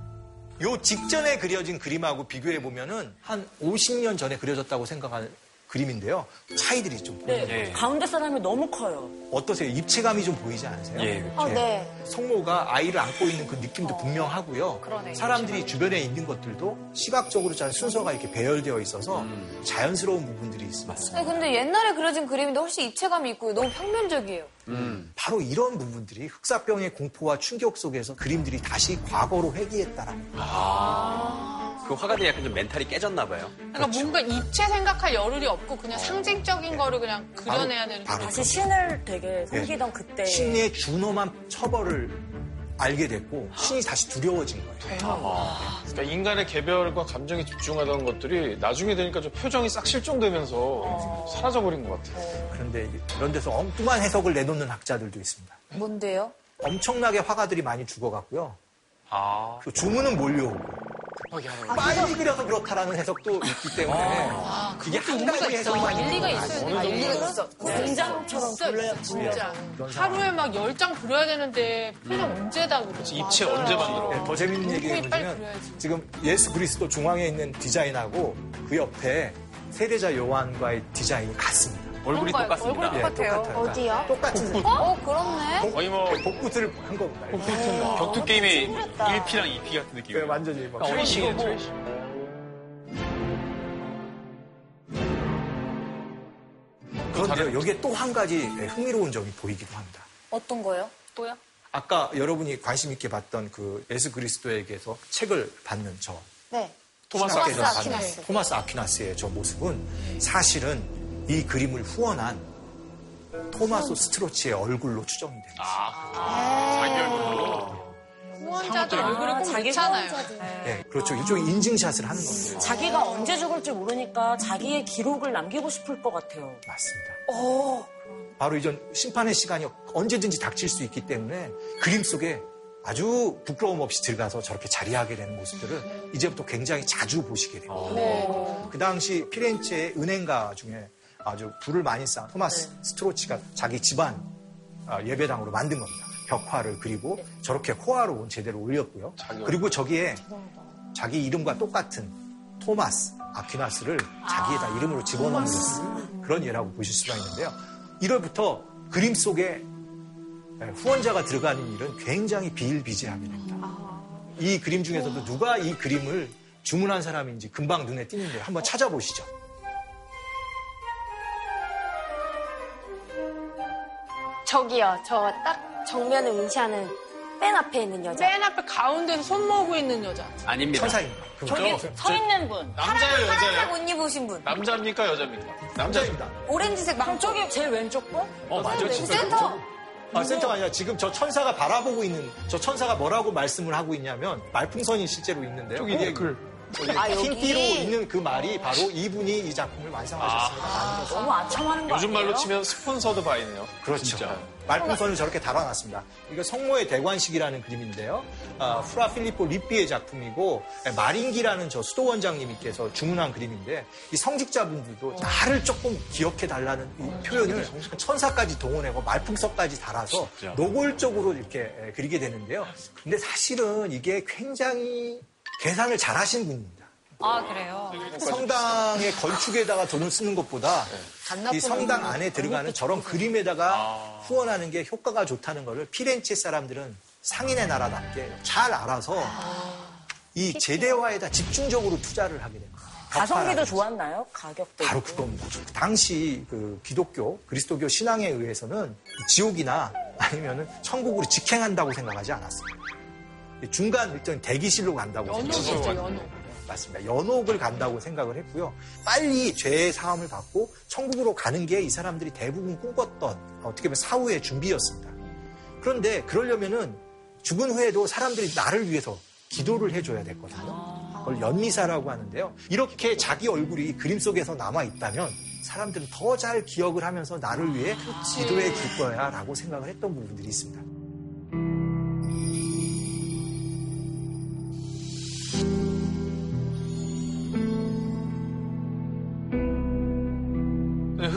요 직전에 그려진 그림하고 비교해 보면은 한 50년 전에 그려졌다고 생각하는 그림인데요. 차이들이 좀 보여요. 네, 가운데 사람이 너무 커요. 어떠세요? 입체감이 좀 보이지 않으세요? 예. 어, 네. 성모가 아이를 안고 있는 그 느낌도 분명하고요. 그러네. 사람들이 주변에 있는 것들도 시각적으로 잘 순서가 이렇게 배열되어 있어서 자연스러운 부분들이 있습니다. 아니, 근데 옛날에 그려진 그림인데 훨씬 입체감이 있고 너무 평면적이에요. 바로 이런 부분들이 흑사병의 공포와 충격 속에서 그림들이 다시 과거로 회귀했다라는 거예요. 그 화가들이 약간 좀 멘탈이 깨졌나 봐요. 그러니까 뭔가 입체 생각할 여를이 없고 그냥 상징적인 거를 그냥 그려내야 되는 바로 다시 신을 되게 섬기던 그때. 신의 준엄한 처벌을 알게 됐고 신이 다시 두려워진 거예요. 그러니까 인간의 개별과 감정에 집중하던 것들이 나중에 되니까 좀 표정이 싹 실종되면서 사라져버린 것 같아요. 그런데 이런 데서 엉뚱한 해석을 내놓는 학자들도 있습니다. 뭔데요? 엄청나게 화가들이 많이 죽어갔고요. 아 그 주문은 몰려오고 빨리 그려서 그렇다라는 해석도 있기 때문에 이게 한 가지 해석만 일리가 있어요. 거예요. 아, 일리가 있어. 공장처럼 진짜 불러야 있어, 진짜. 그런 하루에 막 열 장 그려야 되는데 표정 언제 다 그러지? 입체 언제 만들어? 네, 더 재밌는 그려야지. 지금 예수 그리스도 중앙에 있는 디자인하고 그 옆에 세례자 요한과의 디자인이 같습니다. 얼굴이 똑같습니다. 얼굴 예, 똑같아요. 어디요? 똑같은 복부. 어, 그렇네. 거의 뭐 복붙을 한 겁니다. 복붙. 아, 격투 게임의 1P랑 2P 같은 느낌. 네, 완전히 막 그러니까 tracing이에요, tracing. 그런데요, 여기에 또 한 가지 흥미로운 점이 보이기도 합니다. 어떤 거예요? 또요? 아까 여러분이 관심 있게 봤던 그 예수 그리스도에게서 책을 받는 저. 네. 토마스 아퀴나스. 토마스 아퀴나스의 저 모습은 사실은 이 그림을 후원한 토마소 스트로치의 얼굴로 추정이 됩니다. 자기 얼굴로. 후원자들 얼굴을 꼭 자기 넣잖아요. 네, 그렇죠. 일종의 인증샷을 하는 겁니다. 자기가 언제 죽을지 모르니까 자기의 기록을 남기고 싶을 것 같아요. 맞습니다. 바로 이전 심판의 시간이 언제든지 닥칠 수 있기 때문에 그림 속에 아주 부끄러움 없이 들어가서 저렇게 자리하게 되는 모습들을 이제부터 굉장히 자주 보시게 됩니다. 그 당시 피렌체의 은행가 중에 아주 부를 많이 쌓은 토마스 스트로치가 자기 집안 아, 예배당으로 만든 겁니다. 벽화를 그리고 저렇게 호화로운 제대로 올렸고요. 그리고 저기에 자기 이름과 똑같은 토마스 아퀴나스를 자기에다 이름으로 집어넣는 그런 예라고 보실 수가 있는데요. 1월부터 그림 속에 후원자가 들어가는 일은 굉장히 비일비재하게 됩니다. 이 그림 중에서도 누가 이 그림을 주문한 사람인지 금방 눈에 띄는데 한번 찾아보시죠. 저기요. 저 딱 정면을 응시하는 맨 앞에 있는 여자. 맨 앞에 가운데서 손 모으고 있는 여자. 아닙니다. 천사입니다. 저기 서 있는 분. 남자예요, 파란색 여자예요? 옷 입으신 분. 남자입니까, 여자입니까? 남자입니다. 오렌지색 망토. 저기 제일 왼쪽 분? 어, 맞아. 진짜. 센터. 아, 센터가 아니라 지금 저 천사가 바라보고 있는 저 천사가 뭐라고 말씀을 하고 있냐면 말풍선이 실제로 있는데요. 저기 네, 글. 아, 흰 여기? 띠로 있는 그 말이 바로 이분이 이 작품을 완성하셨습니다. 만들어서. 너무 아첨하는 거 요즘 말로 아니에요? 치면 sponsored by네요. 그렇죠. 진짜. 말풍선을 저렇게 달아놨습니다. 이거 성모의 대관식이라는 그림인데요. 아, 프라 필리포 리피의 작품이고 마린기라는 저 수도 원장님께서 주문한 그림인데 이 성직자분들도 나를 조금 기억해 달라는 이 표현을 천사까지 동원하고 말풍선까지 달아서. 노골적으로 이렇게 에, 그리게 되는데요. 근데 사실은 이게 굉장히 계산을 잘 하신 분입니다. 아, 그래요? 성당의 건축에다가 돈을 쓰는 것보다 이 성당 안에 들어가는 저런 그림에다가 후원하는 게 효과가 좋다는 것을 피렌체 사람들은 상인의 나라답게 잘 알아서 이 제대화에다 집중적으로 투자를 하게 됩니다. 가성비도. 좋았나요? 가격도 바로 있고. 그겁니다. 당시 그 기독교, 그리스도교 신앙에 의해서는 지옥이나 아니면은 천국으로 직행한다고 생각하지 않았습니다. 중간 일단 대기실로 간다고 연옥이죠. 연옥. 맞습니다. 연옥을 간다고 생각을 했고요. 빨리 죄의 사함을 받고 천국으로 가는 게 이 사람들이 대부분 꿈꿨던 어떻게 보면 사후의 준비였습니다. 그런데 그러려면은 죽은 후에도 사람들이 나를 위해서 기도를 해줘야 됐거든요. 그걸 연미사라고 하는데요. 이렇게 자기 얼굴이 그림 속에서 남아 있다면 사람들은 더 잘 기억을 하면서 나를 위해 기도해 줄 거야라고 생각을 했던 부분들이 있습니다.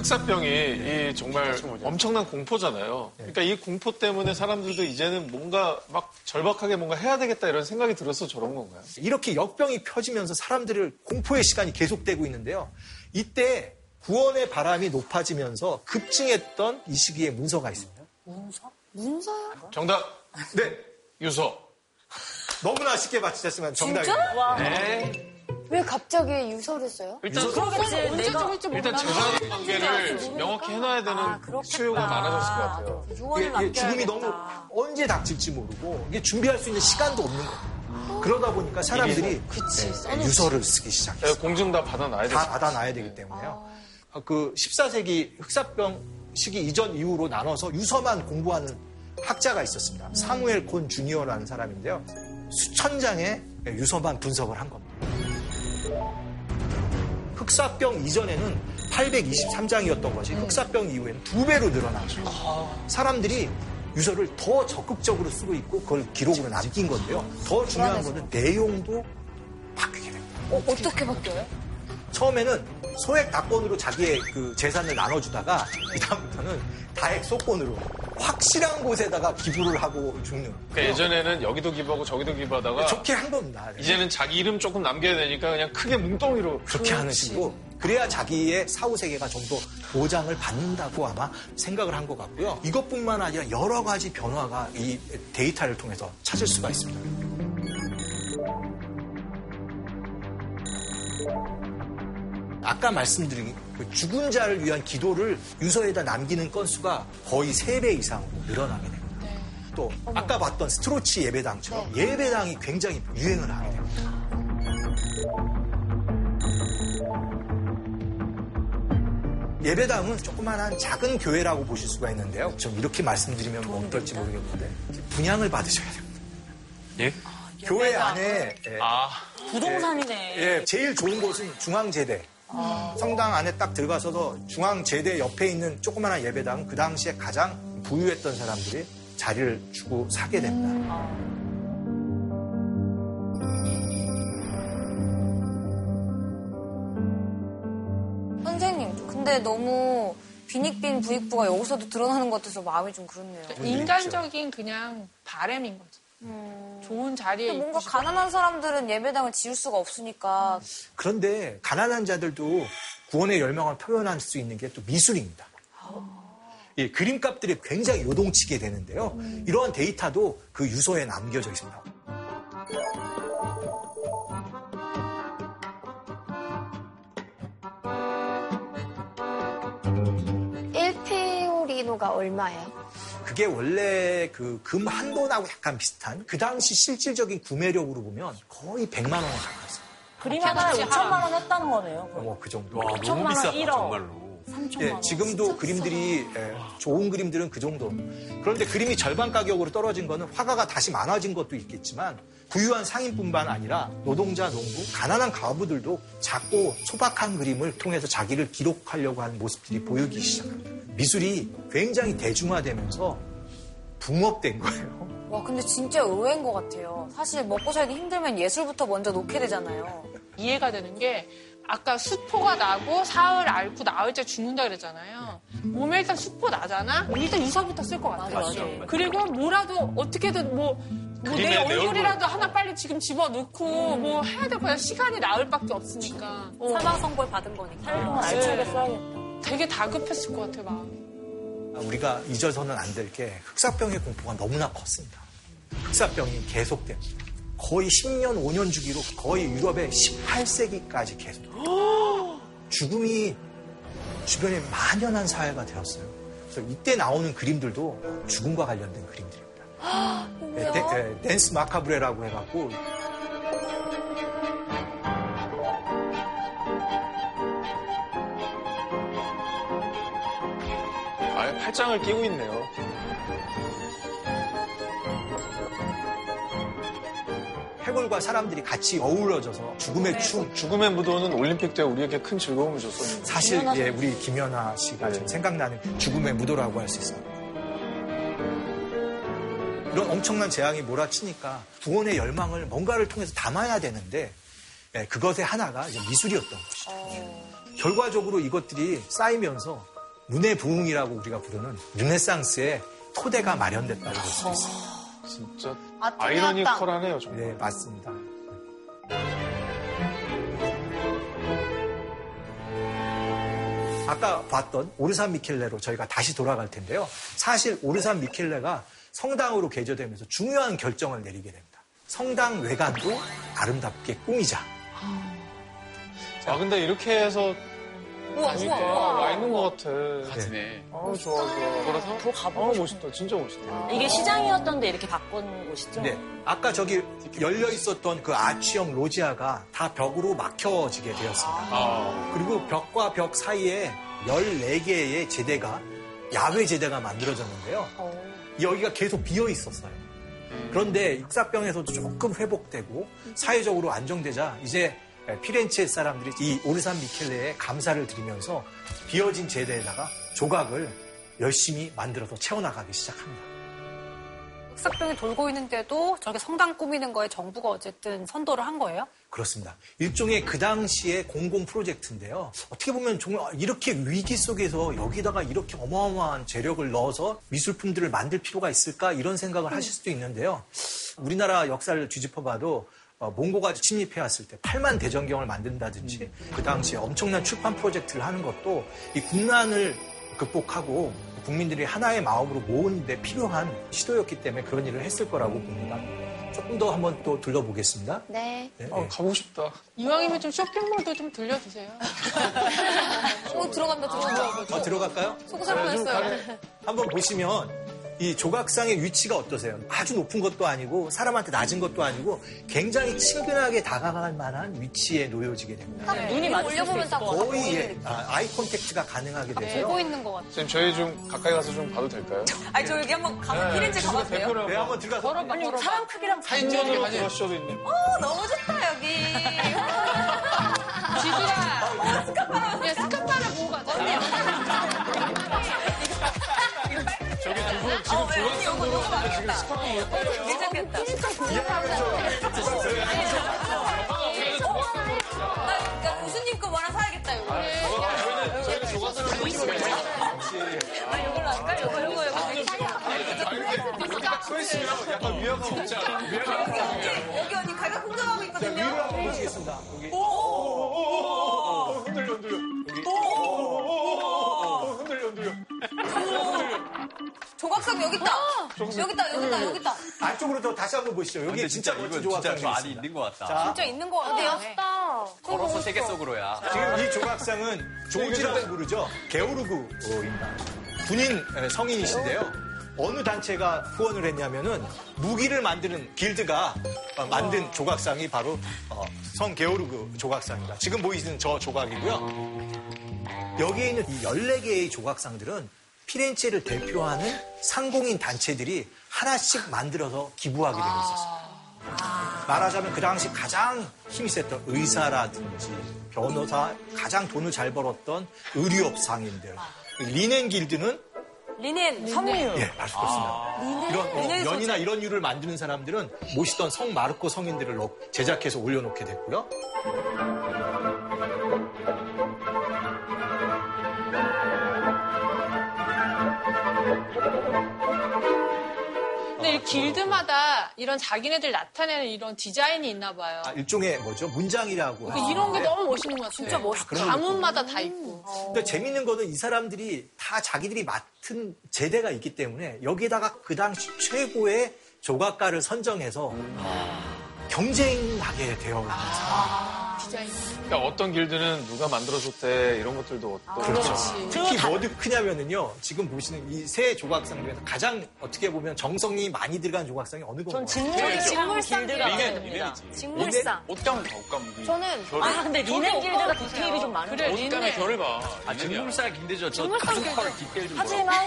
흑사병이 이 정말 엄청난 공포잖아요. 그러니까 이 공포 때문에 사람들도 이제는 뭔가 막 절박하게 뭔가 해야 되겠다 이런 생각이 들어서 저런 건가요? 이렇게 역병이 펴지면서 사람들을 공포의 시간이 계속되고 있는데요. 이때 구원의 바람이 높아지면서 급증했던 이 시기에 문서가 있습니다. 문서요? 정답 네. 유서. 너무나 쉽게 맞히셨지만 정답입니다. 네. 왜 갑자기 유서를 써요? 일단 그러겠지. 언제 내가 죽을지 일단. 재산 관계를 명확히 해놔야 되는 아. 수요가 많아졌을 것 같아요. 유언을 이게, 이게 죽음이. 너무 언제 닥칠지 모르고 이게 준비할 수 있는 시간도 없는 거예요. 그러다 보니까 사람들이 네, 네, 유서를 쓰기 시작했어요. 네, 공증 다 받아놔야 다 되죠. 받아놔야 되기 때문에요. 아, 그 14세기 흑사병 시기 이전 이후로 나눠서 유서만 공부하는 학자가 있었습니다. 사무엘 콘 주니어라는 사람인데요. 수천 장의 유서만 분석을 한 겁니다. 흑사병 이전에는 823장이었던 것이 흑사병 이후에는 두 배로 늘어났죠. 사람들이 유서를 더 적극적으로 쓰고 있고 그걸 기록으로 남긴 건데요. 더 중요한 것은 내용도 바뀌게 됩니다. 어, 어떻게 바뀌어요? 처음에는 소액 다권으로 자기의 그 재산을 나눠주다가 그다음부터는 다액 소권으로 확실한 곳에다가 기부를 하고 죽는 그러니까 예전에는 여기도 기부하고 저기도 기부하다가 좋게 한 겁니다. 이제는 자기 이름 조금 남겨야 되니까 그냥 크게 뭉덩이로 그렇게 하는 식으로 그래야 자기의 사후 세계가 좀 더 보장을 받는다고 아마 생각을 한 것 같고요. 이것뿐만 아니라 여러 가지 변화가 이 데이터를 통해서 찾을 수가 있습니다. 아까 말씀드린 그 죽은 자를 위한 기도를 유서에다 남기는 건수가 거의 3배 이상으로 늘어나게 됩니다. 또 아까 봤던 스트로치 예배당처럼 예배당이 굉장히 유행을 하게 됩니다. 예배당은 조그만한 작은 교회라고 보실 수가 있는데요. 좀 이렇게 말씀드리면 뭐 어떨지 모르겠는데 분양을 받으셔야 됩니다. 예? 교회 안에 예, 아, 부동산이네. 예, 제일 좋은 곳은 중앙제대. 성당 안에 딱 들어가서서 중앙 제대 옆에 있는 조그마한 예배당 그 당시에 가장 부유했던 사람들이 자리를 주고 사게 됩니다. 선생님, 근데 너무 빈익빈 부익부가 여기서도 드러나는 것 같아서 마음이 좀 그렇네요. 인간적인 그냥 바램인 거 지. 좋은 자리에 뭔가 있고 가난한 사람들은 예배당을 지을 수가 없으니까 그런데 가난한 자들도 구원의 열망을 표현할 수 있는 게 또 미술입니다. 예, 그림값들이 굉장히 요동치게 되는데요. 이러한 데이터도 그 유서에 남겨져 있습니다. 일피오리노가 얼마예요? 그게 원래 그 금 한 돈하고 약간 비슷한 그 당시 실질적인 구매력으로 보면 거의 100만 원에 가까웠어요. 그림 하나에 5천만 원 했다는 거네요. 뭐그 정도. 와, 너무 5천만 원, 비싸다, 1억. 정말로. 3천만 예, 원. 지금도 그림들이 예, 좋은 그림들은 그 정도. 그런데 그림이 절반 가격으로 떨어진 거는 화가가 다시 많아진 것도 있겠지만 부유한 상인뿐만 아니라 노동자, 농부, 가난한 가부들도 작고 소박한 그림을 통해서 자기를 기록하려고 하는 모습들이 보이기 시작합니다. 미술이 굉장히 대중화되면서 붕업된 거예요. 와 근데 진짜 의외인 것 같아요. 사실 먹고 살기 힘들면 예술부터 먼저 놓게 되잖아요. 이해가 되는 게 아까 수포가 나고 사흘 앓고 나흘 째 죽는다 그랬잖아요. 몸에 일단 수포 나잖아? 일단 유서부터 쓸 것 같아요. 맞아. 그리고 뭐라도 어떻게든 뭐, 뭐 내 얼굴이라도 하나 빨리 지금 집어넣고 뭐 해야 될 거야. 시간이 나흘밖에 없으니까. 어, 사망 선고를 받은 거니까. 활동을 알차게 써야겠다. 되게 다급했을 것 같아요, 마음이. 우리가 잊어서는 안 될 게 흑사병의 공포가 너무나 컸습니다. 흑사병이 계속됩니다. 거의 10년, 5년 주기로 거의 유럽의 18세기까지 계속. 죽음이 주변에 만연한 사회가 되었어요. 그래서 이때 나오는 그림들도 죽음과 관련된 그림들입니다. 네, 데- 네, 댄스 마카브레라고 해갖고 팔짱을 끼고 있네요. 해골과 사람들이 같이 어우러져서 죽음의 춤, 죽음의 무도는 올림픽 때 우리에게 큰 즐거움을 줬었는데. 사실 예, 우리 김연아 씨가 지금 생각나는 죽음의 무도라고 할 수 있어요. 이런 엄청난 재앙이 몰아치니까 구원의 열망을 뭔가를 통해서 담아야 되는데 예, 그것의 하나가 이제 미술이었던 것이죠. 결과적으로 이것들이 쌓이면서 문의 부흥이라고 우리가 부르는 르네상스의 토대가 마련됐다고 볼 수 있습니다. 진짜 아테네 아이러니컬하네요, 정말. 네, 맞습니다. 아까 봤던 오르산 미켈레로 저희가 다시 돌아갈 텐데요. 사실 오르산 미켈레가 성당으로 개조되면서 중요한 결정을 내리게 됩니다. 성당 외관도 아름답게 꾸미자. 아, 근데 이렇게 해서 우와 보니까 우와 우와. 와 있는 것 같아. 가지네. 아, 좋아, 좋아. 그래서 더 아, 가보고 싶어. 멋있다. 진짜 멋있다. 이게 시장이었던데 이렇게 바꾼 곳이죠? 네. 아까 저기 열려 있었던 그 아치형 로지아가 다 벽으로 막혀지게 되었습니다. 아, 그리고 벽과 벽 사이에 14개의 제대가 야외 제대가 만들어졌는데요. 여기가 계속 비어 있었어요. 그런데 육사병에서도 조금 회복되고 사회적으로 안정되자 이제 피렌체 사람들이 이 오르산 미켈레에 감사를 드리면서 비어진 제대에다가 조각을 열심히 만들어서 채워나가기 시작합니다. 흑사병이 돌고 있는데도 저렇게 성당 꾸미는 거에 정부가 어쨌든 선도를 한 거예요? 그렇습니다. 일종의 그 당시의 공공 프로젝트인데요. 어떻게 보면 정말 이렇게 위기 속에서 여기다가 이렇게 어마어마한 재력을 넣어서 미술품들을 만들 필요가 있을까 이런 생각을 하실 수도 있는데요. 우리나라 역사를 뒤집어봐도 어, 몽고가 침입해 왔을 때 8만 대전경을 만든다든지 그 당시에 엄청난 출판 프로젝트를 하는 것도 이 국난을 극복하고 국민들이 하나의 마음으로 모으는 데 필요한 시도였기 때문에 그런 일을 했을 거라고 봅니다. 조금 더 한번 또 둘러보겠습니다. 네. 네, 어, 네. 가보고 싶다. 이왕이면 좀 쇼핑몰도 좀 들려주세요. 어, 들어간다, 들어간다. 어, 들어갈까요? 속고 살 뻔했어요. 한번 보시면 이 조각상의 위치가 어떠세요? 아주 높은 것도 아니고 사람한테 낮은 것도 아니고 굉장히 친근하게 다가갈 만한 위치에 놓여지게 됩니다. 눈이 맞을 수 올려보면 있을 딱것 같아요. 거의 예, 아, 아이 콘택트가 가능하게 돼서요. 보고 있는 것 같아. 선생님, 저희 좀 가까이 가서 좀 봐도 될까요? 아니, 저 여기 한번 가서 피렌체 가봐도 돼요? 네, 한번 들어가서 아니, 사람 크기랑 사인전으로 브러쉬도 있네. 어, 너무 좋다, 여기. 지수야. 스카파라. 야, 스카파를 보고 가자. 저기 두분 지금 어, 네, 요거, 요거 봐야겠다. 괜찮겠다. 나 교수님 거 하나 사야겠다, 이거. 저희는 저희는 조각상을 좀 있어요. 아, 요걸로 할까? 요거, 요거, 요거. 서 있으면 약간 위화감 없지 않아? 않아? 여기 언니 가격 공정하고 있거든요. 위로 한번 보시겠습니다. 오, 흔들려, 흔들려. 오, 조각상 여기 있다. 여기 있다, 여기 있다, 여기 있다. 안쪽으로 더 다시 한번 보시죠. 여기 진짜 멋진 조각상이 저 안에 있습니다. 있는 것 같다. 자, 진짜 있는 것 같아. 예쁘다. 걸어서 세계 속으로야. 지금 이 조각상은 조지라고 부르죠. 게오르그입니다. 군인 에, 성인이신데요. 어느 단체가 후원을 했냐면은 무기를 만드는 길드가 어, 만든 조각상이 바로 어, 성 게오르그 조각상입니다. 지금 보이시는 저 조각이고요. 여기에 있는 이 14개의 조각상들은 피렌체를 대표하는 상공인 단체들이 하나씩 만들어서 기부하게 되어 있었습니다. 말하자면 그 당시 가장 힘이 셌던 의사라든지 변호사, 가장 돈을 잘 벌었던 의류업 상인들. 리넨 길드는 리넨, 섬유. 예, 알수 없습니다. 이런 어, 연이나 이런 유를 만드는 사람들은 모시던 성 마르코 성인들을 넣- 제작해서 올려놓게 됐고요. 이 길드마다 이런 자기네들 나타내는 이런 디자인이 있나 봐요. 아, 일종의 뭐죠? 문장이라고. 그 이런 게 너무 멋있는 것 같아요. 진짜 멋있다. 그런 가문마다 다 있고. 근데 재밌는 거는 이 사람들이 다 자기들이 맡은 제대가 있기 때문에 여기에다가 그 당시 최고의 조각가를 선정해서 경쟁하게 되어 있는 디자인. 그러니까 어떤 길드는 누가 만들어줬대 이런 것들도 또 그렇죠. 그렇지. 특히 뭐 어디 크냐면은요, 지금 보시는 이 세 조각상 중에서 가장 어떻게 보면 정성이 많이 들어간 조각상이 어느 전 건가요? 직물상 직물상 길드가. 직물상. 옷감 봐, 옷감. 저는 결, 아, 근데 리넨 길드가 디테일이 좀 많은 그래, 거 옷감의 결을 봐. 아. 직물살 긴데죠. 저 가슴털 디테일 좀 하지만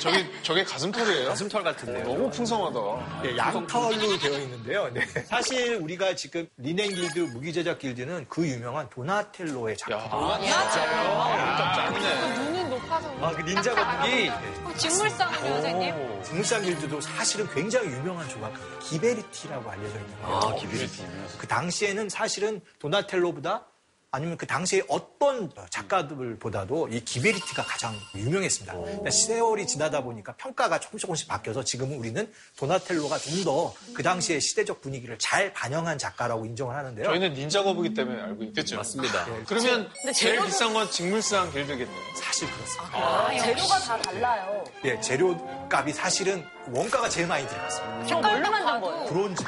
저게 저게 가슴털이에요? 가슴털 같은데요. 너무 풍성하다. 예, 양털로 되어 있는데요. 네. 사실 우리가 지금 리넨 길드, 무기 제작 길드는 그 유명한 도나텔로의 작품. 야, 진짜 짱이네. 눈은 높아서. 아, 그 닌자 거북이 어, 직물상은요, 선생님? 직물상 길드도 사실은 굉장히 유명한 조각가입니다. 기베리티라고 알려져 있는데요. 아, 기비리티. 그 당시에는 사실은 도나텔로보다 아니면 그 당시에 어떤 작가들보다도 이 기베리티가 가장 유명했습니다. 그러니까 세월이 지나다 보니까 평가가 조금 조금씩 바뀌어서 지금은 우리는 도나텔로가 좀 더 그 당시의 시대적 분위기를 잘 반영한 작가라고 인정을 하는데요. 저희는 닌자 거북이 때문에 알고 있겠죠. 맞습니다. 예, 그러면 제일 재료도- 비싼 건 직물상 길드겠네요. 사실 그렇습니다. 재료가 다 달라요. 예, 재료값이 사실은 원가가 제일 많이 들어갔습니다. 저 뭘로 만든 거예요? 브론즈.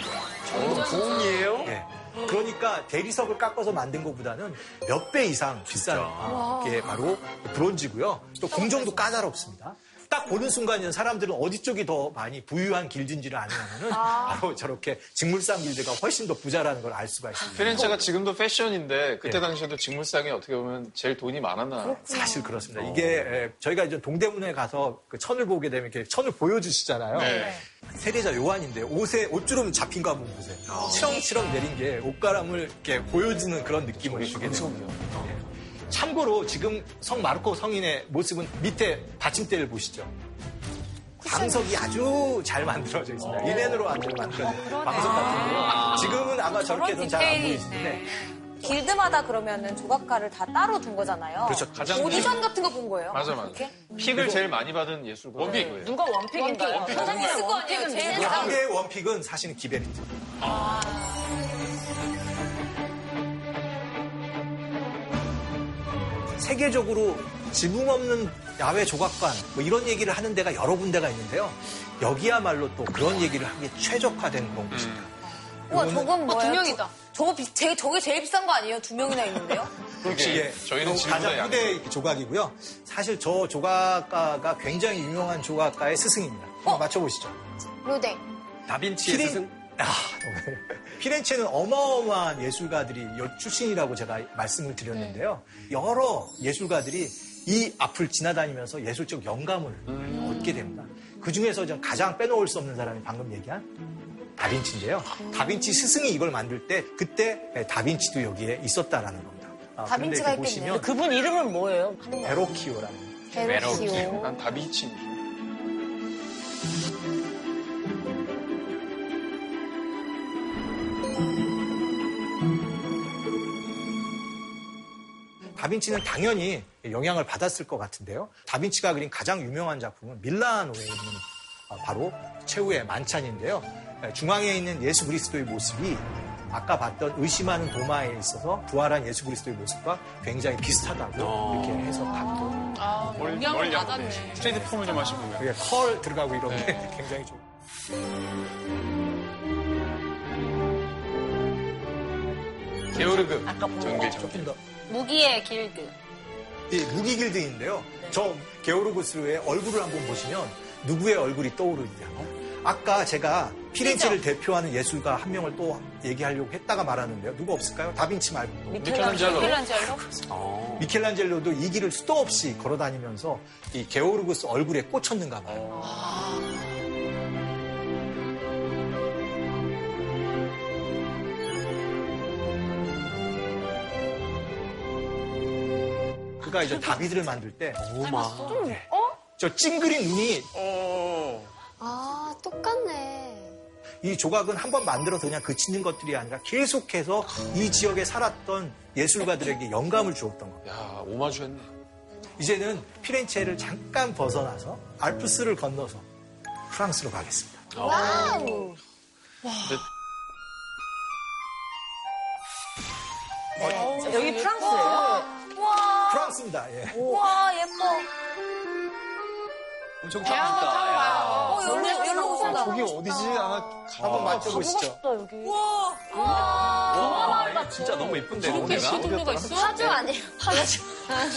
공이에요? 예. 그러니까 대리석을 깎아서 만든 것보다는 몇 배 이상 비싼 아, 게 바로 브론즈고요. 또 공정도 까다롭습니다. 딱 보는 순간에는 사람들은 어디 쪽이 더 많이 부유한 길드인지를 아냐면은 바로 저렇게 직물상 길드가 훨씬 더 부자라는 걸 알 수가 있습니다. 피렌체가 지금도 패션인데 그때 당시에도 직물상이 어떻게 보면 제일 돈이 많았나. 사실 그렇습니다. 이게 에, 저희가 이제 동대문에 가서 그 천을 보게 되면 이렇게 천을 보여주시잖아요. 네. 세례자 요한인데 옷에 옷주름 잡힌 거 한번 보세요. 치렁치렁 내린 게 옷가람을 이렇게 보여주는 그런 느낌을 주게 됩니다. 예. 참고로 지금 성 마르코 성인의 모습은 밑에 받침대를 보시죠. 방석이 아주 잘 만들어져 있습니다. 리넨으로 아주 만들어진 방석 같은데요. 지금은 아마 저렇게 좀 잘 안 보이시는데 길드마다 그러면은 조각가를 다 따로 둔 거잖아요. 그렇죠. 가장 오디션 같은 거 본 거예요. 맞아 맞아. 이렇게? 픽을 제일 많이 받은 예술가. 원픽. 누가 원픽인가요? 선생님 있을 거 아니에요. 원픽은 사실은 기베리트. 세계적으로 지붕 없는 야외 조각관 뭐 이런 얘기를 하는 데가 여러 군데가 있는데요. 여기야말로 또 그런 얘기를 하기에 최적화된 그런 곳입니다. 우와, 요거는- 저건 뭐예요? 두 명이다. 저, 거 비, 제, 저게 제일 비싼 거 아니에요? 두 명이나 있는데요? 그렇지. 예, 저희는 가장 양. 후대 조각이고요. 사실 저 조각가가 굉장히 유명한 조각가의 스승입니다. 한번 맞춰보시죠. 로댕. 다빈치의 스승? 아, 너무- 피렌체는 어마어마한 예술가들이 여- 출신이라고 제가 말씀을 드렸는데요. 여러 예술가들이 이 앞을 지나다니면서 예술적 영감을 얻게 됩니다. 그 중에서 좀 가장 빼놓을 수 없는 사람이 방금 얘기한 다빈치인데요. 다빈치 스승이 이걸 만들 때 그때 다빈치도 여기에 있었다라는 겁니다. 아, 그런데 다빈치가 있겠네요. 보시면 그분 이름은 뭐예요? 베로키오라는 베로키오. 난 다비치. 다빈치는 당연히 영향을 받았을 것 같은데요. 다빈치가 그린 가장 유명한 작품은 밀라노에 있는 어, 바로 최후의 만찬인데요. 중앙에 있는 예수 그리스도의 모습이 아까 봤던 의심하는 도마에 있어서 부활한 예수 그리스도의 모습과 굉장히 비슷하다고 이렇게 해석하기도 아, 멀- 영향을 받았네. straight perm을 좀 하시고요. 그게 컬 들어가고 이런 게 굉장히 좀 게오르그. 아까 뭐 정길 조금. 더 무기의 길드. 이 무기 길드인데요. 저 게오르구스의 얼굴을 한번 보시면 누구의 얼굴이 떠오르냐. 아까 제가 피렌체를 대표하는 예술가 한 명을 또 얘기하려고 했다가 말았는데요. 누구 없을까요? 다빈치 말고. 미켈란젤로. 미켈란젤로? 어. 미켈란젤로도 이 길을 수도 없이 걸어 다니면서 이 게오르구스 얼굴에 꽂혔는가 봐요. 그가 이제 다비드를 만들 때, 오마. 저 찡그린 눈이 아, 똑같네. 이 조각은 한 번 만들어서 그냥 그치는 것들이 아니라 계속해서 이 지역에 살았던 예술가들에게 영감을 주었던 겁니다. 야, 오마주 했네. 이제는 피렌체를 잠깐 벗어나서 알프스를 건너서 프랑스로 가겠습니다. 와우. 여기 프랑스예요? 프랑스입니다. 예. 우와, 예뻐. 엄청 배 한번 타고. 가요. 어, 여기로, 여기로 오신다. 거기 어디지? 하나 한번 맞춰보시죠. 싶다 여기. 우와. 와, 이거 진짜 너무 예쁜데, 여기가. 시도가 있어? 파주 아니에요? 파주.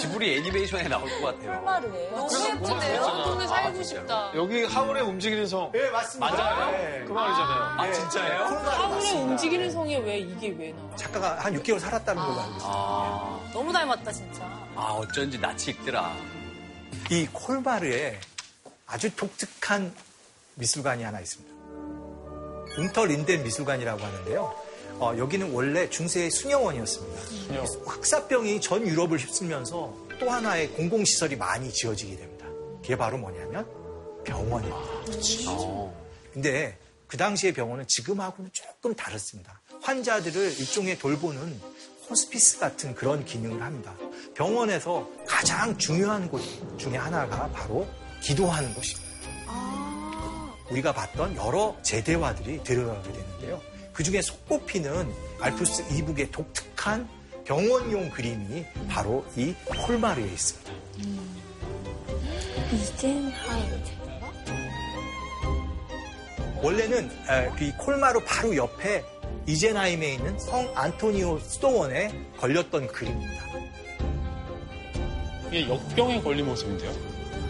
지브리 애니메이션에 나올 것 같아요. 말이에요. 너무 예쁜데요? 저 동네 살고 싶다. 여기 하울의 움직이는 성. 네, 맞습니다. 맞아요? 네. 그 말이잖아요. 아, 진짜예요? 하울의 움직이는 성에 왜 이게 왜 나와? 작가가 한 6개월 살았다는 걸로 알고 있습니다. 아, 너무 닮았다, 진짜. 아, 어쩐지 낯이 익더라. 이 콜바르에 아주 독특한 미술관이 하나 있습니다. 운터린덴 미술관이라고 하는데요. 어, 여기는 원래 중세의 수녀원이었습니다. 확사병이 전 유럽을 휩쓸면서 또 하나의 공공시설이 많이 지어지게 됩니다. 그게 바로 뭐냐면 병원입니다. 어. 근데 그 당시의 병원은 지금하고는 조금 다릅니다. 환자들을 일종의 돌보는 호스피스 같은 그런 기능을 합니다. 병원에서 가장 중요한 곳 중에 하나가 바로 기도하는 곳입니다. 우리가 봤던 여러 제대와들이 들어가게 되는데요. 그 중에 손꼽히는 알프스 이북의 독특한 병원용 그림이 바로 이 콜마르에 있습니다. 이젠하이드. 원래는 에, 이 콜마르 바로 옆에 이젠하임에 있는 성 안토니오 수도원에 걸렸던 그림입니다. 이게 역병에 걸린 모습인데요.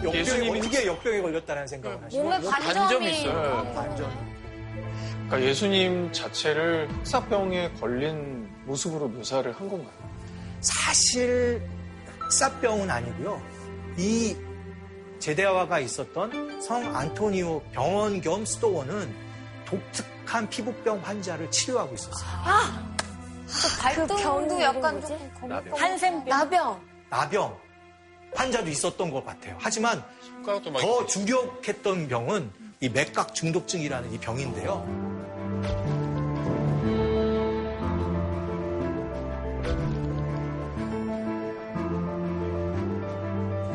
역병에, 예수님이 어떻게 역병에 걸렸다는 생각을 하시면 몸에 반점이 반점이. 있어요. 반전. 그러니까 예수님 자체를 흑사병에 걸린 모습으로 묘사를 한 건가요? 사실 흑사병은 아니고요. 이 제대화가 있었던 성 안토니오 병원 겸 수도원은 독특 한 피부병 환자를 치료하고 있었어요. 그 병도 약간 좀 나병. 한센병. 나병. 나병 환자도 있었던 것 같아요. 하지만 더 주력했던 병은 이 맥각 중독증이라는 이 병인데요.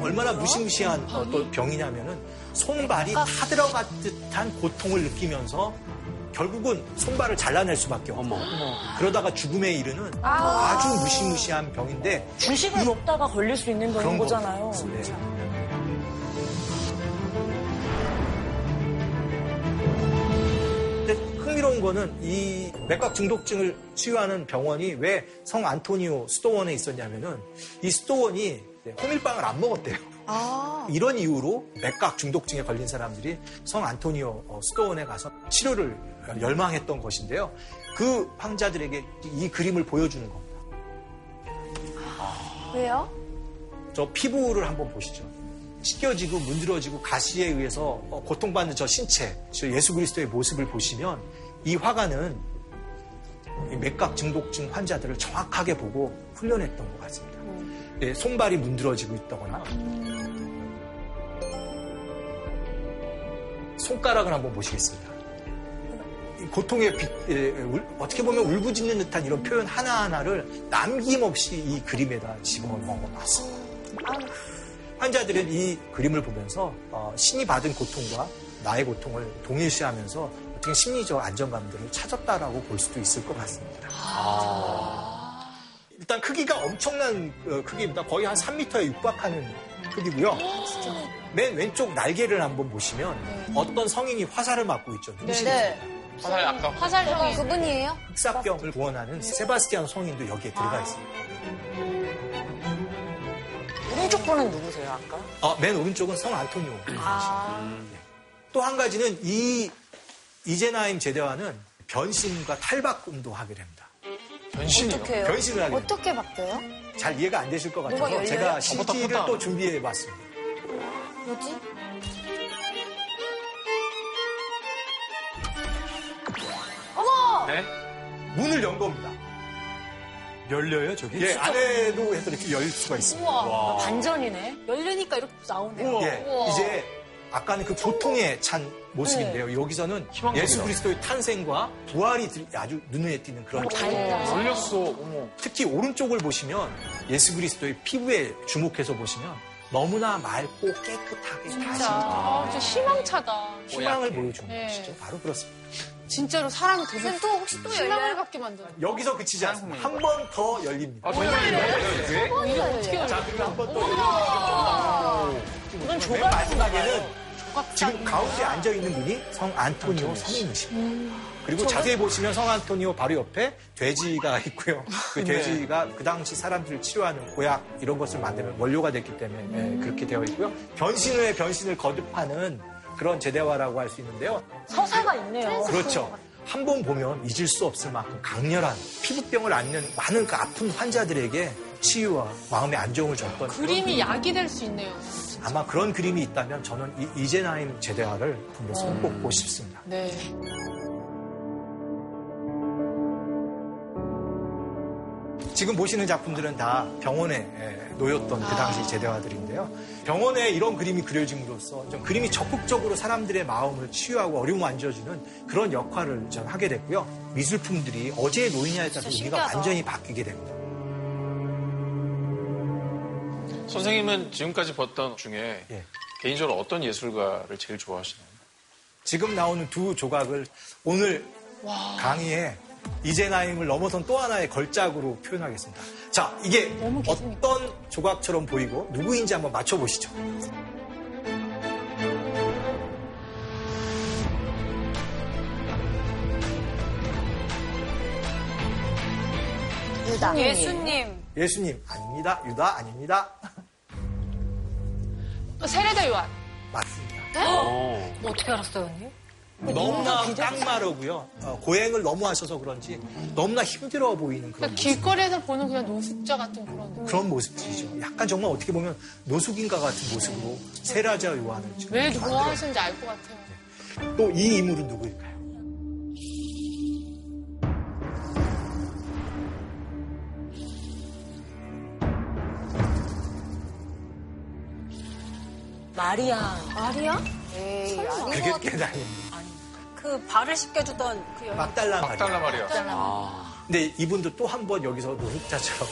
얼마나 무시무시한 어, 또 병이냐면은 손발이 타 들어간 듯한 고통을 느끼면서 결국은 손발을 잘라낼 수밖에 없고 그러다가 죽음에 이르는 아 주 무시무시한 병인데 주식을 먹다가 걸릴 수 있는 그런 병인 거잖아요. 네. 근데 흥미로운 거는 이 맥각 중독증을 치유하는 병원이 왜 성 안토니오 수도원에 있었냐면은 이 수도원이 호밀빵을 안 먹었대요. 이런 이유로 맥각 중독증에 걸린 사람들이 성 안토니오 어, 수도원에 가서 치료를 열망했던 것인데요. 그 환자들에게 이 그림을 보여주는 겁니다. 왜요? 저 피부를 한번 보시죠. 찢겨지고 문드러지고 가시에 의해서 어, 고통받는 저 신체, 저 예수 그리스도의 모습을 보시면 이 화가는 이 맥각 중독증 환자들을 정확하게 보고 훈련했던 것 같습니다. 예, 손발이 문드러지고 있다거나 손가락을 한번 보시겠습니다. 빛, 예, 울- 어떻게 보면 울부짖는 듯한 이런 표현 하나하나를 남김없이 이 그림에다 집어넣어놨습니다. 환자들은 이 그림을 보면서 어, 신이 받은 고통과 나의 고통을 동일시하면서 어떻게 심리적 안정감들을 찾았다라고 볼 수도 있을 것 같습니다. 일단 크기가 엄청난 어, 크기입니다. 거의 한 3m에 육박하는 크기고요. 맨 왼쪽 날개를 한번 보시면 어떤 성인이 화살을 맞고 있죠. 누구시겠어요? 네. 화살 아까 화살 형이 그분이에요? 흑사병을 구원하는 세바스티안 성인도 여기에 들어가 있습니다. 오른쪽 분은 누구세요, 아까? 어, 맨 오른쪽은 성 안토니오. 또한 가지는 이 이제나임 제대와는 변신과 탈바꿈도 하게 됩니다. 변신이요. 어떡해요? 변신을 하게 됩니다. 어떻게 바뀌어요? 잘 이해가 안 되실 것 같아서? 제가 CG를. 또 준비해 봤습니다. 뭐지? 네? 문을 연 겁니다. 열려요, 저기? 예, 안에도 해서 이렇게 열 수가 있습니다. 아, 반전이네. 열리니까 이렇게 나오네요. 예, 이제 아까는 그 고통에 찬 모습인데요. 여기서는 희망적이다. 예수 그리스도의 탄생과 부활이 들- 아주 눈에 띄는 그런 열렸어. 어머. 특히 오른쪽을 보시면 예수 그리스도의 피부에 주목해서 보시면 너무나 맑고 깨끗하게 다시 아, 진짜 희망차다. 희망을 보여주는 네. 것이죠. 바로 그렇습니다. 진짜로 사람이 되게 또 혹시 또 열려요? 갖게 만드는. 여기서 그치지 않습니다. 한 번 더 열립니다. 아, 정말요? 이게 어떻게 열려? 자, 그리고 한번더 열립니다. 이건 맨 마지막에는 지금 가운데 앉아 있는 분이 성 안토니오 성인이십니다. 그리고 자세히 보시면 성 안토니오 바로 옆에 돼지가 있고요. 그 돼지가 그 당시 사람들을 치료하는 고약 이런 것을 만드는 원료가 됐기 때문에 예, 그렇게 되어 있고요. 변신 후에 변신을 거듭하는 그런 제대화라고 할 수 있는데요. 서사가 있네요. 그렇죠. 한 번 보면 잊을 수 없을 만큼 강렬한 피부병을 앓는 많은 그 아픈 환자들에게 치유와 마음의 안정을 줬던 그림이 약이 될 수 있네요. 아마 그런 그림이 있다면 저는 이, 이제나임 제대화를 분명 손꼽고 싶습니다. 네. 지금 보시는 작품들은 다 병원에 에, 놓였던 그 당시 제대화들인데요. 병원에 이런 그림이 그려짐으로써 좀 그림이 적극적으로 사람들의 마음을 치유하고 어려움 안져주는 그런 역할을 전 하게 됐고요. 미술품들이 어디에 놓이냐에 따라서 의미가 완전히 바뀌게 됩니다. 선생님은 지금까지 봤던 중에 예. 개인적으로 어떤 예술가를 제일 좋아하시나요? 지금 나오는 두 조각을 오늘 강의에 이제나임을 넘어선 또 하나의 걸작으로 표현하겠습니다. 자, 이게 어떤 조각처럼 보이고 누구인지 한번 맞춰보시죠. 유다. 예수님. 예수님 아닙니다. 유다 아닙니다. 세례자 요한. 맞습니다. 어떻게 알았어요, 언니? 너무나 깡마르고요. 어, 고행을 너무 하셔서 그런지 너무나 힘들어 보이는 그런 그러니까 모습. 길거리에서 보는 그냥 노숙자 같은 그런. 그런 모습이죠. 약간 정말 어떻게 보면 노숙인과 같은 모습으로 세라자 요한을 지금 왜. 좋아하시는지 알 것 같아요. 또 이 인물은 누구일까요? 마리아. 마리아? 에이, 아니. 그게 깨달입니다. 그 발을 씻겨주던 그 여인. 막달라 마리아. 막달라 말이야. 근데 이분도 또 한 번 여기서 노숙자처럼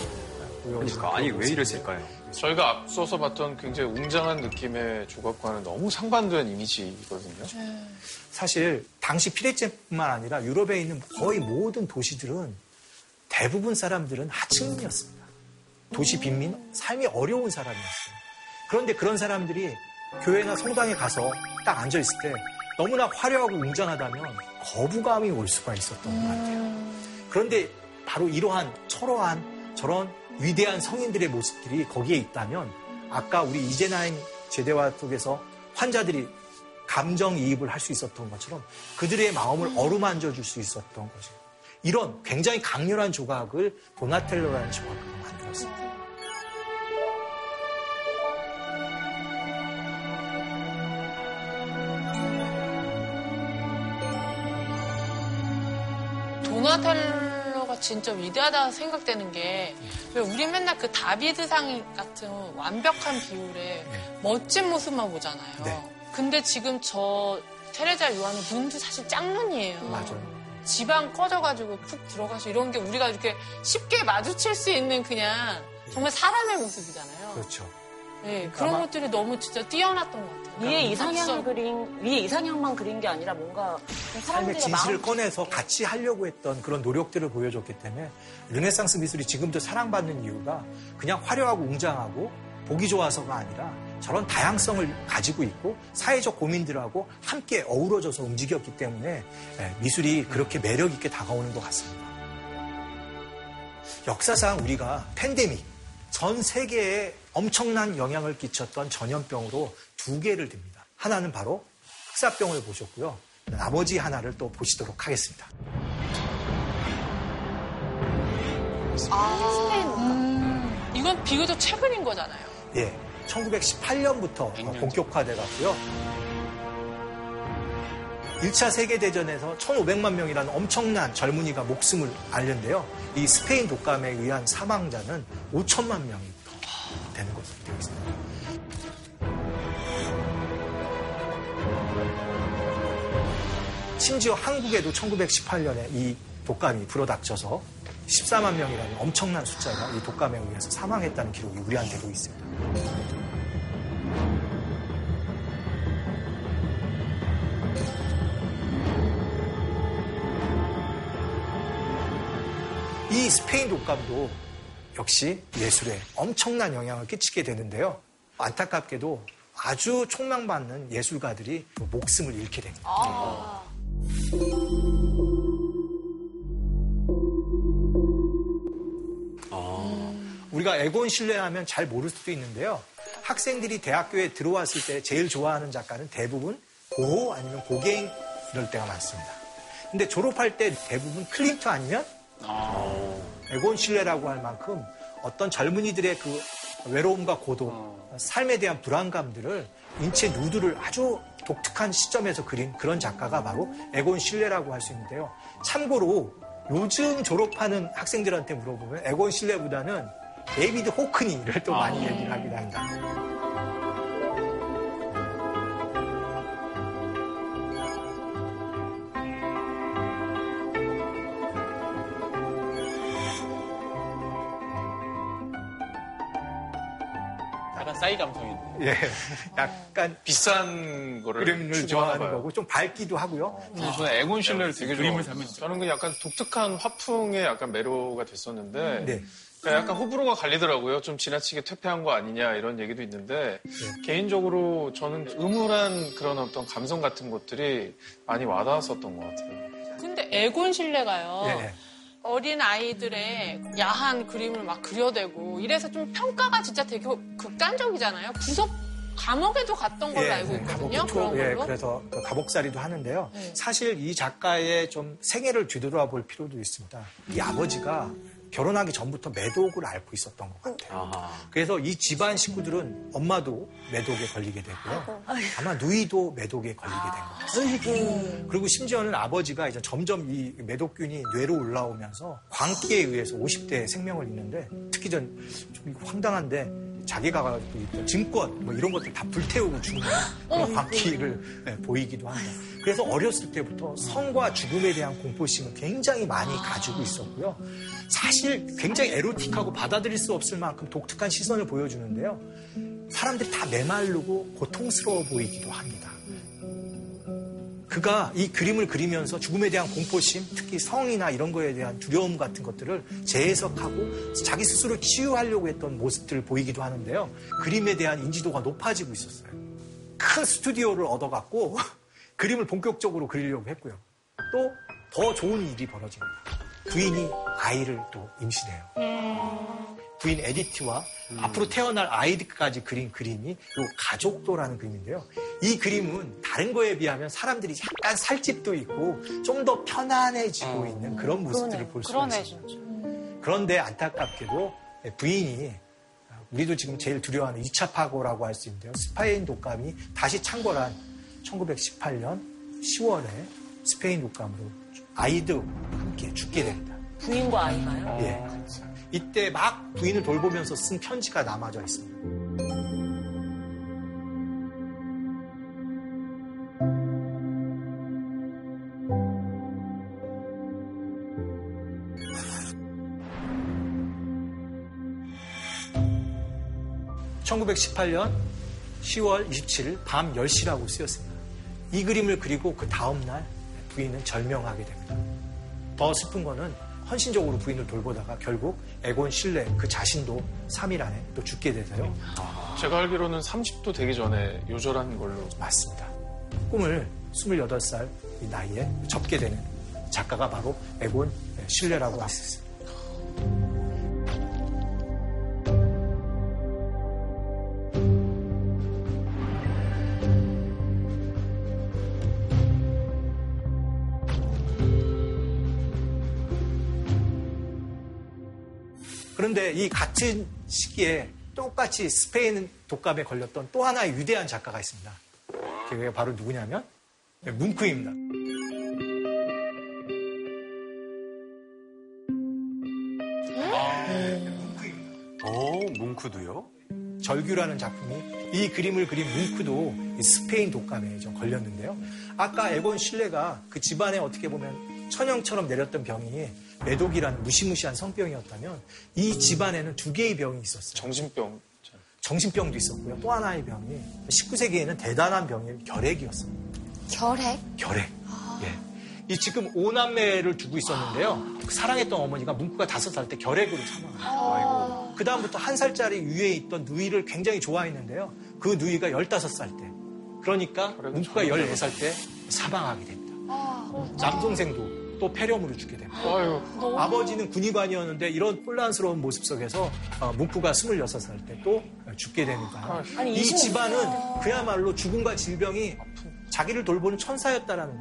보여지는 그러니까 아니 왜 이랬을까요? 저희가 앞서서 봤던 굉장히 웅장한 느낌의 조각과는 너무 상반된 이미지거든요. 사실 당시 피레체뿐만 아니라 유럽에 있는 거의 모든 도시들은 대부분 사람들은 하층민이었습니다. 도시 빈민, 삶이 어려운 사람이었어요. 그런데 그런 사람들이 교회나 성당에 가서 딱 앉아 있을 때 너무나 화려하고 웅장하다면 거부감이 올 수가 있었던 것 같아요. 그런데 바로 이러한 철호한 저런 위대한 성인들의 모습들이 거기에 있다면 아까 우리 이재나인 제대와 속에서 환자들이 감정이입을 할 수 있었던 것처럼 그들의 마음을 어루만져 줄 수 있었던 거죠. 이런 굉장히 강렬한 조각을 도나텔로라는 조각으로 만들었습니다. 도나텔로가 진짜 위대하다 생각되는 게, 왜 우리 맨날 그 다비드상 같은 완벽한 비율의 멋진 모습만 보잖아요. 네. 근데 지금 저 테레자 요한은 눈도 사실 짝눈이에요. 맞아요. 지방 꺼져가지고 푹 들어가서 이런 게 우리가 이렇게 쉽게 마주칠 수 있는 그냥 정말 사람의 모습이잖아요. 그렇죠. 네, 그런 아마- 것들이 너무 진짜 뛰어났던 것 같아요. 위에 이상향 각성. 그린 위에 이상향만 그린 게 아니라 뭔가 좀 삶의 진실을 꺼내서 같이 하려고 했던 그런 노력들을 보여줬기 때문에 르네상스 미술이 지금도 사랑받는 이유가 그냥 화려하고 웅장하고 보기 좋아서가 아니라 저런 다양성을 가지고 있고 사회적 고민들하고 함께 어우러져서 움직였기 때문에 예, 미술이 그렇게 매력 있게 다가오는 것 같습니다. 역사상 우리가 팬데믹, 전 세계에 엄청난 영향을 끼쳤던 전염병으로 두 개를 듭니다. 하나는 바로 흑사병을 보셨고요. 나머지 하나를 또 보시도록 하겠습니다. 이건 비교적 최근인 거잖아요. 예, 1918년부터 본격화돼 갔고요. 1차 세계대전에서 1,500만 명이라는 엄청난 젊은이가 목숨을 앓는데요. 이 스페인 독감에 의한 사망자는 5천만 명이 더 되는 것으로 되어 있습니다. 심지어 한국에도 1918년에 이 독감이 불어닥쳐서 14만 명이라는 엄청난 숫자가 이 독감에 의해서 사망했다는 기록이 우리한테도 있습니다. 이 스페인 독감도 역시 예술에 엄청난 영향을 끼치게 되는데요. 안타깝게도 아주 촉망받는 예술가들이 목숨을 잃게 됩니다. 우리가 에곤 실레 하면 잘 모를 수도 있는데요. 학생들이 대학교에 들어왔을 때 제일 좋아하는 작가는 대부분 고호 아니면 고개인 이럴 때가 많습니다. 근데 졸업할 때 대부분 클림트 아니면 에곤 실레라고 할 만큼 어떤 젊은이들의 그 외로움과 고독, 삶에 대한 불안감들을 인체 누드를 아주 독특한 시점에서 그린 그런 작가가 바로 에곤 실레라고 할 수 있는데요. 참고로 요즘 졸업하는 학생들한테 물어보면 에곤 실레보다는 데이비드 호크니를 또 많이 얘기를 하긴 합니다. 싸이 감성이 있는. 예, 약간 비싼 거를 그림을 좋아하는. 거고 좀 밝기도 하고요. 근데 저는 에곤 실레를 되게 그림을 좋아하거든요. 저는 그 약간 독특한 화풍의 약간 매료가 됐었는데 네. 그러니까 약간 호불호가 갈리더라고요. 좀 지나치게 퇴폐한 거 아니냐 이런 얘기도 있는데 네. 개인적으로 저는 음울한 그런 어떤 감성 같은 것들이 많이 와닿았었던 것 같아요. 근데 에곤 실레가요. 예. 어린 아이들의 야한 그림을 막 그려대고 이래서 좀 평가가 진짜 되게 극단적이잖아요. 구속 감옥에도 갔던 걸로 알고 있거든요. 감옥 그런 예, 걸로. 그래서 그 감옥살이도 하는데요. 네. 사실 이 작가의 좀 생애를 뒤돌아볼 필요도 있습니다. 이 아버지가 결혼하기 전부터 매독을 앓고 있었던 것 같아요. 그래서 이 집안 식구들은 엄마도 매독에 걸리게 되고요. 아마 누이도 매독에 걸리게 된 것 같아요. 그리고 심지어는 아버지가 이제 점점 이 매독균이 뇌로 올라오면서 광기에 의해서 50대에 생명을 잃는데 특히 전 좀 황당한데 자기가 가지고 있던 증권 뭐 이런 것들 다 불태우고 죽는 그런 광기를 예, 보이기도 합니다. 그래서 어렸을 때부터 성과 죽음에 대한 공포심을 굉장히 많이 가지고 있었고요. 사실 굉장히 에로틱하고 받아들일 수 없을 만큼 독특한 시선을 보여주는데요. 사람들이 다 메마르고 고통스러워 보이기도 합니다. 그가 이 그림을 그리면서 죽음에 대한 공포심, 특히 성이나 이런 거에 대한 두려움 같은 것들을 재해석하고 자기 스스로 치유하려고 했던 모습들을 보이기도 하는데요. 그림에 대한 인지도가 높아지고 있었어요. 큰 스튜디오를 얻어갖고 그림을 본격적으로 그리려고 했고요. 또 더 좋은 일이 벌어집니다. 부인이 아이를 또 임신해요. 부인 에디트와 앞으로 태어날 아이들까지 그린 그림이 요 가족도라는 그림인데요. 이 그림은 다른 거에 비하면 사람들이 약간 살집도 있고 좀 더 편안해지고 있는 그런 모습들을 볼 수가 그러네, 있습니다. 진짜. 그런데 안타깝게도 부인이 우리도 지금 제일 두려워하는 2차 파고라고 할 수 있는데요. 스페인 독감이 다시 창궐한 1918년 10월에 스페인 독감으로 아이도 함께 죽게 됩니다. 부인과 아이가요? 예. 이때 막 부인을 돌보면서 쓴 편지가 남아져 있습니다. (1918년 10월 27일) 밤 10시라고 쓰였습니다. 이 그림을 그리고 그 다음날 부인은 절명하게 됩니다. 더 슬픈 거는 헌신적으로 부인을 돌보다가 결국 에곤 실레 그 자신도 3일 안에 또 죽게 돼서요. 제가 알기로는 30도 되기 전에 요절한 걸로. 맞습니다. 꿈을 28살 이 나이에 접게 되는 작가가 바로 에곤 수 있습니다. 그런데 이 같은 시기에 똑같이 스페인 독감에 걸렸던 또 하나의 위대한 작가가 있습니다. 그게 바로 누구냐면 네, 뭉크입니다. 어, 뭉크도요? 절규라는 작품이 이 그림을 그린 뭉크도 이 스페인 독감에 좀 걸렸는데요. 아까 에곤 실레가 그 집안에 어떻게 보면 천형처럼 내렸던 병이 매독이라는 무시무시한 성병이었다면 이 집안에는 두 개의 병이 있었어요. 정신병. 정신병도 있었고요. 또 하나의 병이 19세기에는 대단한 병이 결핵이었어요. 결핵? 결핵. 예. 이 지금 오남매를 두고 있었는데요. 그 사랑했던 어머니가 문구가 다섯 살 때 결핵으로 사망하셨어요. 그 다음부터 한 살짜리 위에 있던 누이를 굉장히 좋아했는데요. 그 누이가 열다섯 살 때. 그러니까 문구가 열네 살 때 사망하게 됩니다. 남동생도 또 폐렴으로 죽게 됩니다. 아유. 아버지는 군의관이었는데 이런 혼란스러운 모습 속에서 어, 문구가 26살 때 또 죽게 되니까 아니, 이25 집안은 그야말로 죽음과 질병이 자기를 돌보는 천사였다라는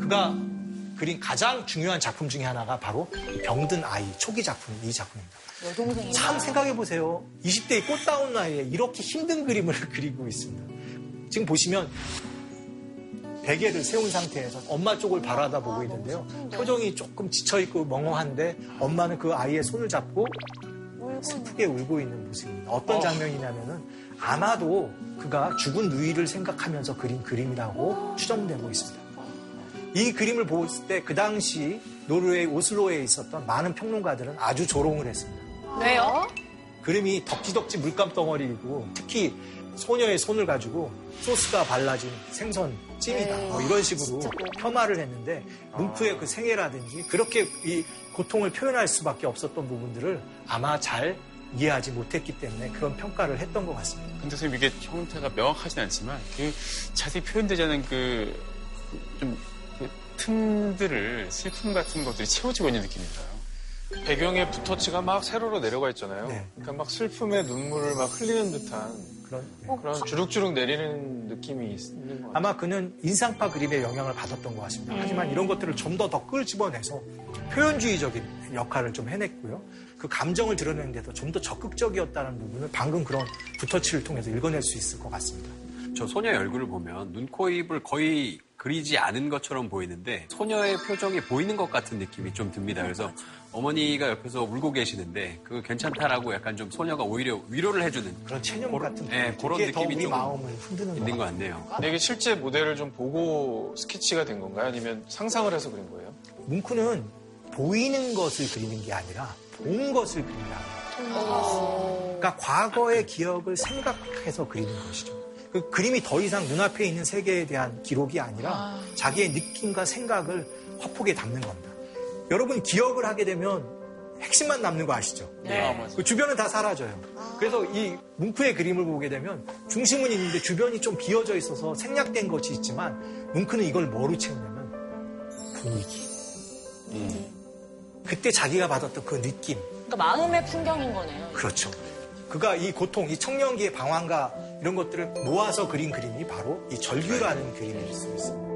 그가 그린 가장 중요한 작품 중에 하나가 바로 이 병든 아이 초기 작품 이 작품입니다. 여동생이 참 생각해 보세요. 20대의 꽃다운 나이에 이렇게 힘든 그림을 그리고 있습니다. 지금 보시면 베개를 세운 상태에서 엄마 쪽을 바라다 보고 있는데요. 표정이 조금 지쳐 있고 멍해한데 엄마는 그 아이의 손을 잡고 슬프게 울고 있는 모습입니다. 어떤 장면이냐면은 아마도 그가 죽은 누이를 생각하면서 그린 그림이라고 추정되고 있습니다. 이 그림을 보았을 때 그 당시 노르웨이 오슬로에 있었던 많은 평론가들은 아주 조롱을 했습니다. 왜요? 그림이 덕지덕지 물감 덩어리이고 특히 소녀의 손을 가지고 소스가 발라진 생선 찜이다 뭐 이런 식으로 폄하를 했는데 문프의 그 생애라든지 그렇게 이 고통을 표현할 수밖에 없었던 부분들을 아마 잘 이해하지 못했기 때문에 그런 평가를 했던 것 같습니다. 근데 선생님 이게 형태가 명확하진 않지만 그 자세히 표현되지 않은 그, 좀, 그 틈들을 슬픔 같은 것들이 채워지고 있는 느낌이 들어요. 배경에 붓터치가 막 세로로 내려가 있잖아요. 네. 그러니까 막 슬픔의 눈물을 막 흘리는 듯한 그런 그런 주룩주룩 내리는 느낌이 있는 것 같아요. 아마 그는 인상파 그림의 영향을 받았던 것 같습니다. 하지만 이런 것들을 좀 더 더 끌집어내서 표현주의적인 역할을 좀 해냈고요. 그 감정을 드러내는 데도 좀 더 적극적이었다는 부분을 방금 그런 붓터치를 통해서 읽어낼 수 있을 것 같습니다. 저 소녀의 얼굴을 보면 눈, 코, 입을 거의 그리지 않은 것처럼 보이는데 소녀의 표정이 보이는 것 같은 느낌이 좀 듭니다. 그래서 어머니가 옆에서 울고 계시는데 그거 괜찮다라고 약간 좀 소녀가 오히려 위로를 해주는 그런 체념 같은 네, 그런 느낌이 좀 마음을 흔드는 있는 것것 같네요. 근데 이게 실제 모델을 좀 보고 스케치가 된 건가요? 아니면 상상을 해서 그린 거예요? 뭉크는 보이는 것을 그리는 게 아니라 본 것을 그린다. 그러니까 과거의 기억을 생각해서 그리는 것이죠. 그 그림이 더 이상 눈앞에 있는 세계에 대한 기록이 아니라 자기의 느낌과 생각을 화폭에 담는 겁니다. 여러분 기억을 하게 되면 핵심만 남는 거 아시죠? 네. 그 주변은 다 사라져요. 그래서 이 뭉크의 그림을 보게 되면 중심은 있는데 주변이 좀 비어져 있어서 생략된 것이 있지만 뭉크는 이걸 뭐로 채우냐면 분위기. 그때 자기가 받았던 그 느낌. 그러니까 마음의 풍경인 거네요. 그렇죠. 그가 이 고통, 이 청년기의 방황과 이런 것들을 모아서 그린 그림이 바로 이 절규라는 그림일 수 있습니다.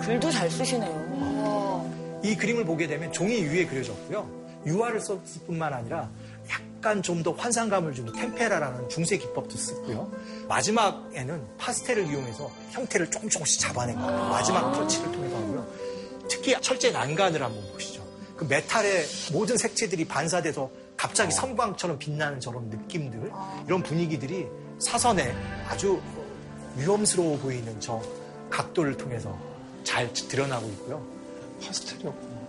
글도 잘 쓰시네요. 이 그림을 보게 되면 종이 위에 그려졌고요. 유화를 썼을 뿐만 아니라 약간 좀 더 환상감을 주는 템페라라는 중세 기법도 쓰고요. 마지막에는 파스텔을 이용해서 형태를 조금 조금씩 잡아낸 겁니다. 마지막 터치를 통해서 하고요. 특히 철제 난간을 한번 보시죠. 그 메탈의 모든 색채들이 반사돼서 갑자기 섬광처럼 빛나는 저런 느낌들, 이런 분위기들이 사선에 아주 위험스러워 보이는 저 각도를 통해서 잘 드러나고 있고요. 파스텔이었구나.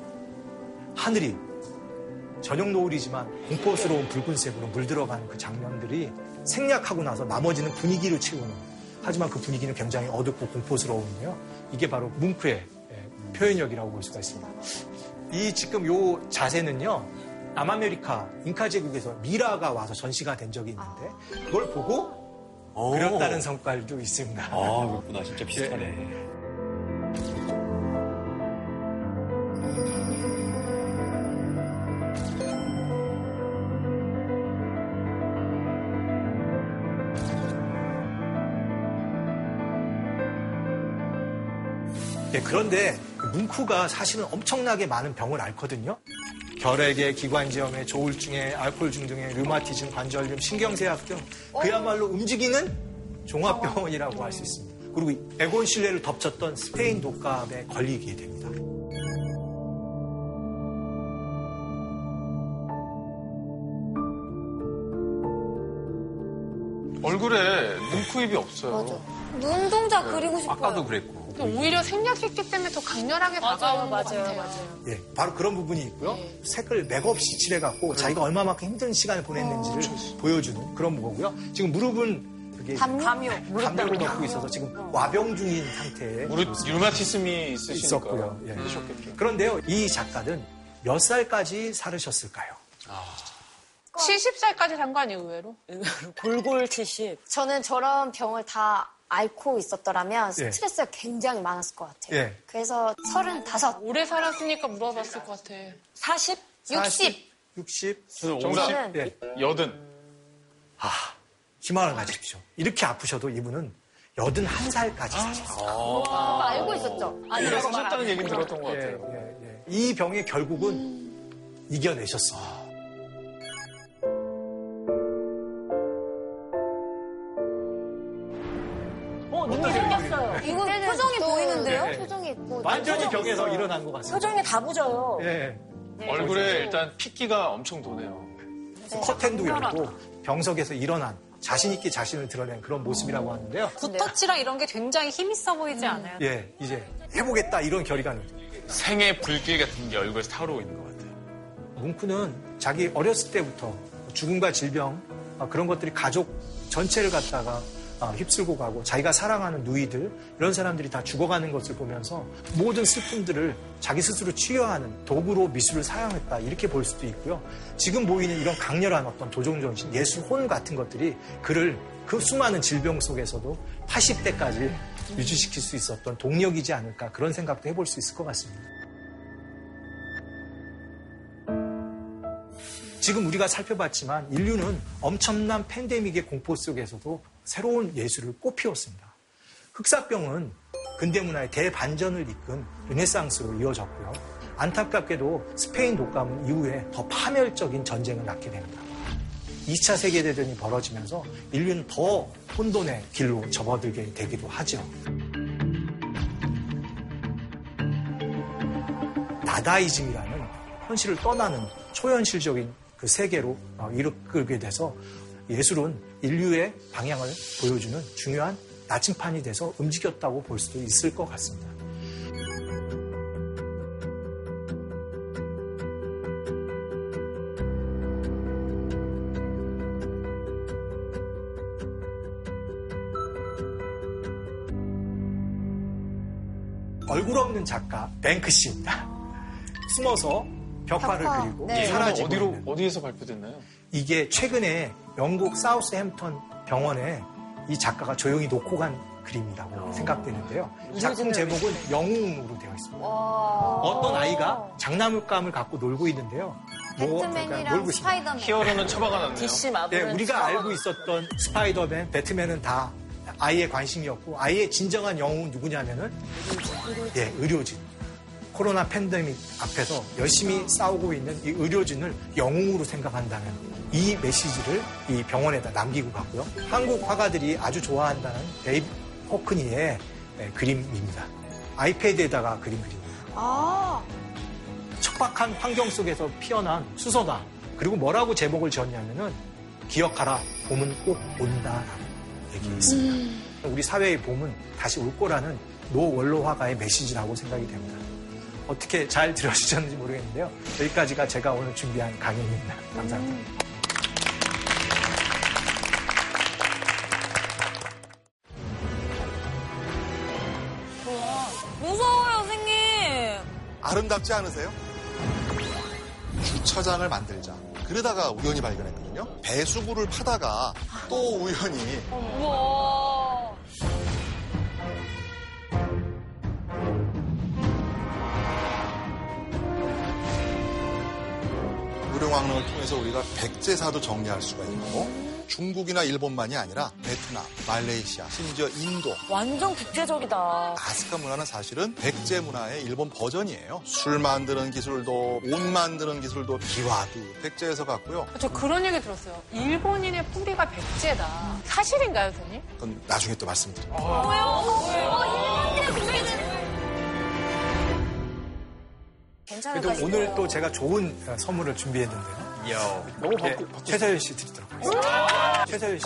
하늘이 저녁 노을이지만 공포스러운 붉은색으로 물들어가는 그 장면들이 생략하고 나서 나머지는 분위기로 채우는 하지만 그 분위기는 굉장히 어둡고 공포스러운데요. 이게 바로 뭉크의 예, 표현력이라고 볼 수가 있습니다. 이 지금 요 자세는요. 남아메리카 잉카 제국에서 미라가 와서 전시가 된 적이 있는데 그걸 보고 오. 그렸다는 성깔도 있습니다. 아, 그렇구나. 진짜 비슷하네. 그런데 그 뭉크가 사실은 엄청나게 많은 병을 앓거든요. 결핵에 기관지염에 조울증에 알코올 중독에 류마티즘, 관절염, 신경쇠약 등 그야말로 움직이는 종합병원이라고 할 수 있습니다. 그리고 에곤 실내를 덮쳤던 스페인 독감에 걸리게 됩니다. 얼굴에 눈코입이 없어요. 맞아. 눈동자 그리고 싶어요. 아까도 그랬고. 오히려 생략했기 때문에 더 강렬하게 다가오는 것 같아요. 예, 바로 그런 부분이 있고요. 색을 맥없이 칠해갖고 자기가 얼마만큼 힘든 시간을 보냈는지를 보여주는 그런 거고요. 지금 무릎은 그게 담요? 담요를 넣고 있어서 지금 와병 중인 상태에 무릎 류마티즘이 있었고요. 예. 그러셨겠죠. 그런데요, 이 작가는 몇 살까지 살으셨을까요? 70살까지 산 거 아니에요, 의외로? 골골 70. 저는 저런 병을 다 앓고 있었더라면 예. 스트레스가 굉장히 많았을 것 같아요. 예. 그래서 35, 오래 살았으니까 물어봤을 것 같아. 40? 60. 60? 저는 정답. 50. 예. 여든. 아, 희망을 가지십시오. 이렇게 아프셔도 이분은 81살까지 사셨어요. 그거 알고 있었죠? 오래 사셨다는 얘기 들었던 것 예, 같아요. 예, 예. 이 병의 결국은 이겨내셨습니다. 완전히 병에서 일어난 것 같습니다. 표정이 다 부져요. 예. 얼굴에 일단 핏기가 엄청 도네요. 커튼도 열고 병석에서 일어난 자신 있게 자신을 드러낸 그런 모습이라고 하는데요. 붓터치랑 이런 게 굉장히 힘 있어 보이지 않아요? 예, 이제 해보겠다 이런 결의가 생의 불길 같은 게 얼굴에서 타오르고 있는 것 같아요. 뭉크는 자기 어렸을 때부터 죽음과 질병 아, 그런 것들이 가족 전체를 갖다가 아, 휩쓸고 가고 자기가 사랑하는 누이들 이런 사람들이 다 죽어가는 것을 보면서 모든 슬픔들을 자기 스스로 치유하는 도구로 미술을 사용했다 이렇게 볼 수도 있고요. 지금 보이는 이런 강렬한 어떤 도종 정신, 예술 혼 같은 것들이 그를 그 수많은 질병 속에서도 80대까지 유지시킬 수 있었던 동력이지 않을까 그런 생각도 해볼 수 있을 것 같습니다. 지금 우리가 살펴봤지만 인류는 엄청난 팬데믹의 공포 속에서도 새로운 예술을 꽃피웠습니다. 흑사병은 근대 문화의 대반전을 이끈 르네상스로 이어졌고요. 안타깝게도 스페인 독감은 이후에 더 파멸적인 전쟁을 낳게 됩니다. 2차 세계대전이 벌어지면서 인류는 더 혼돈의 길로 접어들게 되기도 하죠. 나다이즘이라는 현실을 떠나는 초현실적인 그 세계로 어, 이끌게 돼서 예술은 인류의 방향을 보여주는 중요한 나침판이 돼서 움직였다고 볼 수도 있을 것 같습니다. 얼굴 없는 작가 뱅크시입니다. 숨어서 벽화를 벽화, 그리고 네. 사라지고 어디로 있는. 어디에서 발표됐나요? 이게 최근에 영국 사우스햄턴 병원에 이 작가가 조용히 놓고 간 그림이라고 생각되는데요. 작품 제목은 영웅으로 되어 있습니다. 어떤 아이가 장난감을 갖고 놀고 있는데요. 뭐, 그러니까 배트맨이랑 놀고. 스파이더맨. hero는 처박아 놨네요. DC 마블. 네, 우리가 알고 있었던 스파이더맨, 배트맨은 다 아이의 관심이었고 아이의 진정한 영웅은 누구냐면은 예, 의료진. 코로나 팬데믹 앞에서 열심히 싸우고 있는 이 의료진을 영웅으로 생각한다는 이 메시지를 이 병원에다 남기고 갔고요. 한국 화가들이 아주 좋아한다는 데이비드 호크니의 예, 그림입니다. 아이패드에다가 그린 그림입니다. 아, 척박한 환경 속에서 피어난 수선화다. 그리고 뭐라고 제목을 지었냐면은 기억하라, 봄은 꼭 온다라는 얘기 있습니다. 우리 사회의 봄은 다시 올 거라는 노 원로 화가의 메시지라고 생각이 됩니다. 어떻게 잘 들어주셨는지 모르겠는데요. 여기까지가 제가 오늘 준비한 강연입니다. 감사합니다. 무서워요, 선생님. 아름답지 않으세요? 주차장을 만들자. 그러다가 우연히 발견했거든요. 배수구를 파다가 또 우연히 우와. 무령왕릉을 통해서 우리가 백제사도 정리할 수가 있고 중국이나 일본만이 아니라 베트남, 말레이시아, 심지어 인도 완전 국제적이다. 아스카 문화는 사실은 백제 문화의 일본 버전이에요. 술 만드는 기술도 옷 만드는 기술도 비와도 백제에서 갔고요. 저 그런 얘기 들었어요. 일본인의 뿌리가 백제다. 사실인가요, 선생님? 그건 나중에 또 말씀드릴게요. 괜찮을까 그래도 싶어요. 오늘 또 제가 좋은 어, 선물을 준비했는데요. 너무 네, 바꾸, 바꾸 최서연 씨 드리도록 하겠습니다. 최서연 씨.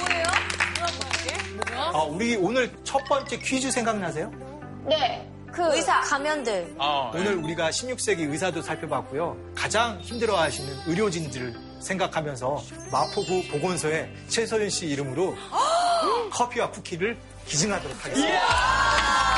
뭐예요? 어, 우리 오늘 첫 번째 퀴즈 생각나세요? 네. 그 의사 가면들. 아, 오늘 우리가 16세기 의사도 살펴봤고요. 가장 힘들어하시는 의료진들을 생각하면서 마포구 보건소에 최서윤 씨 이름으로 커피와 쿠키를 기증하도록 하겠습니다.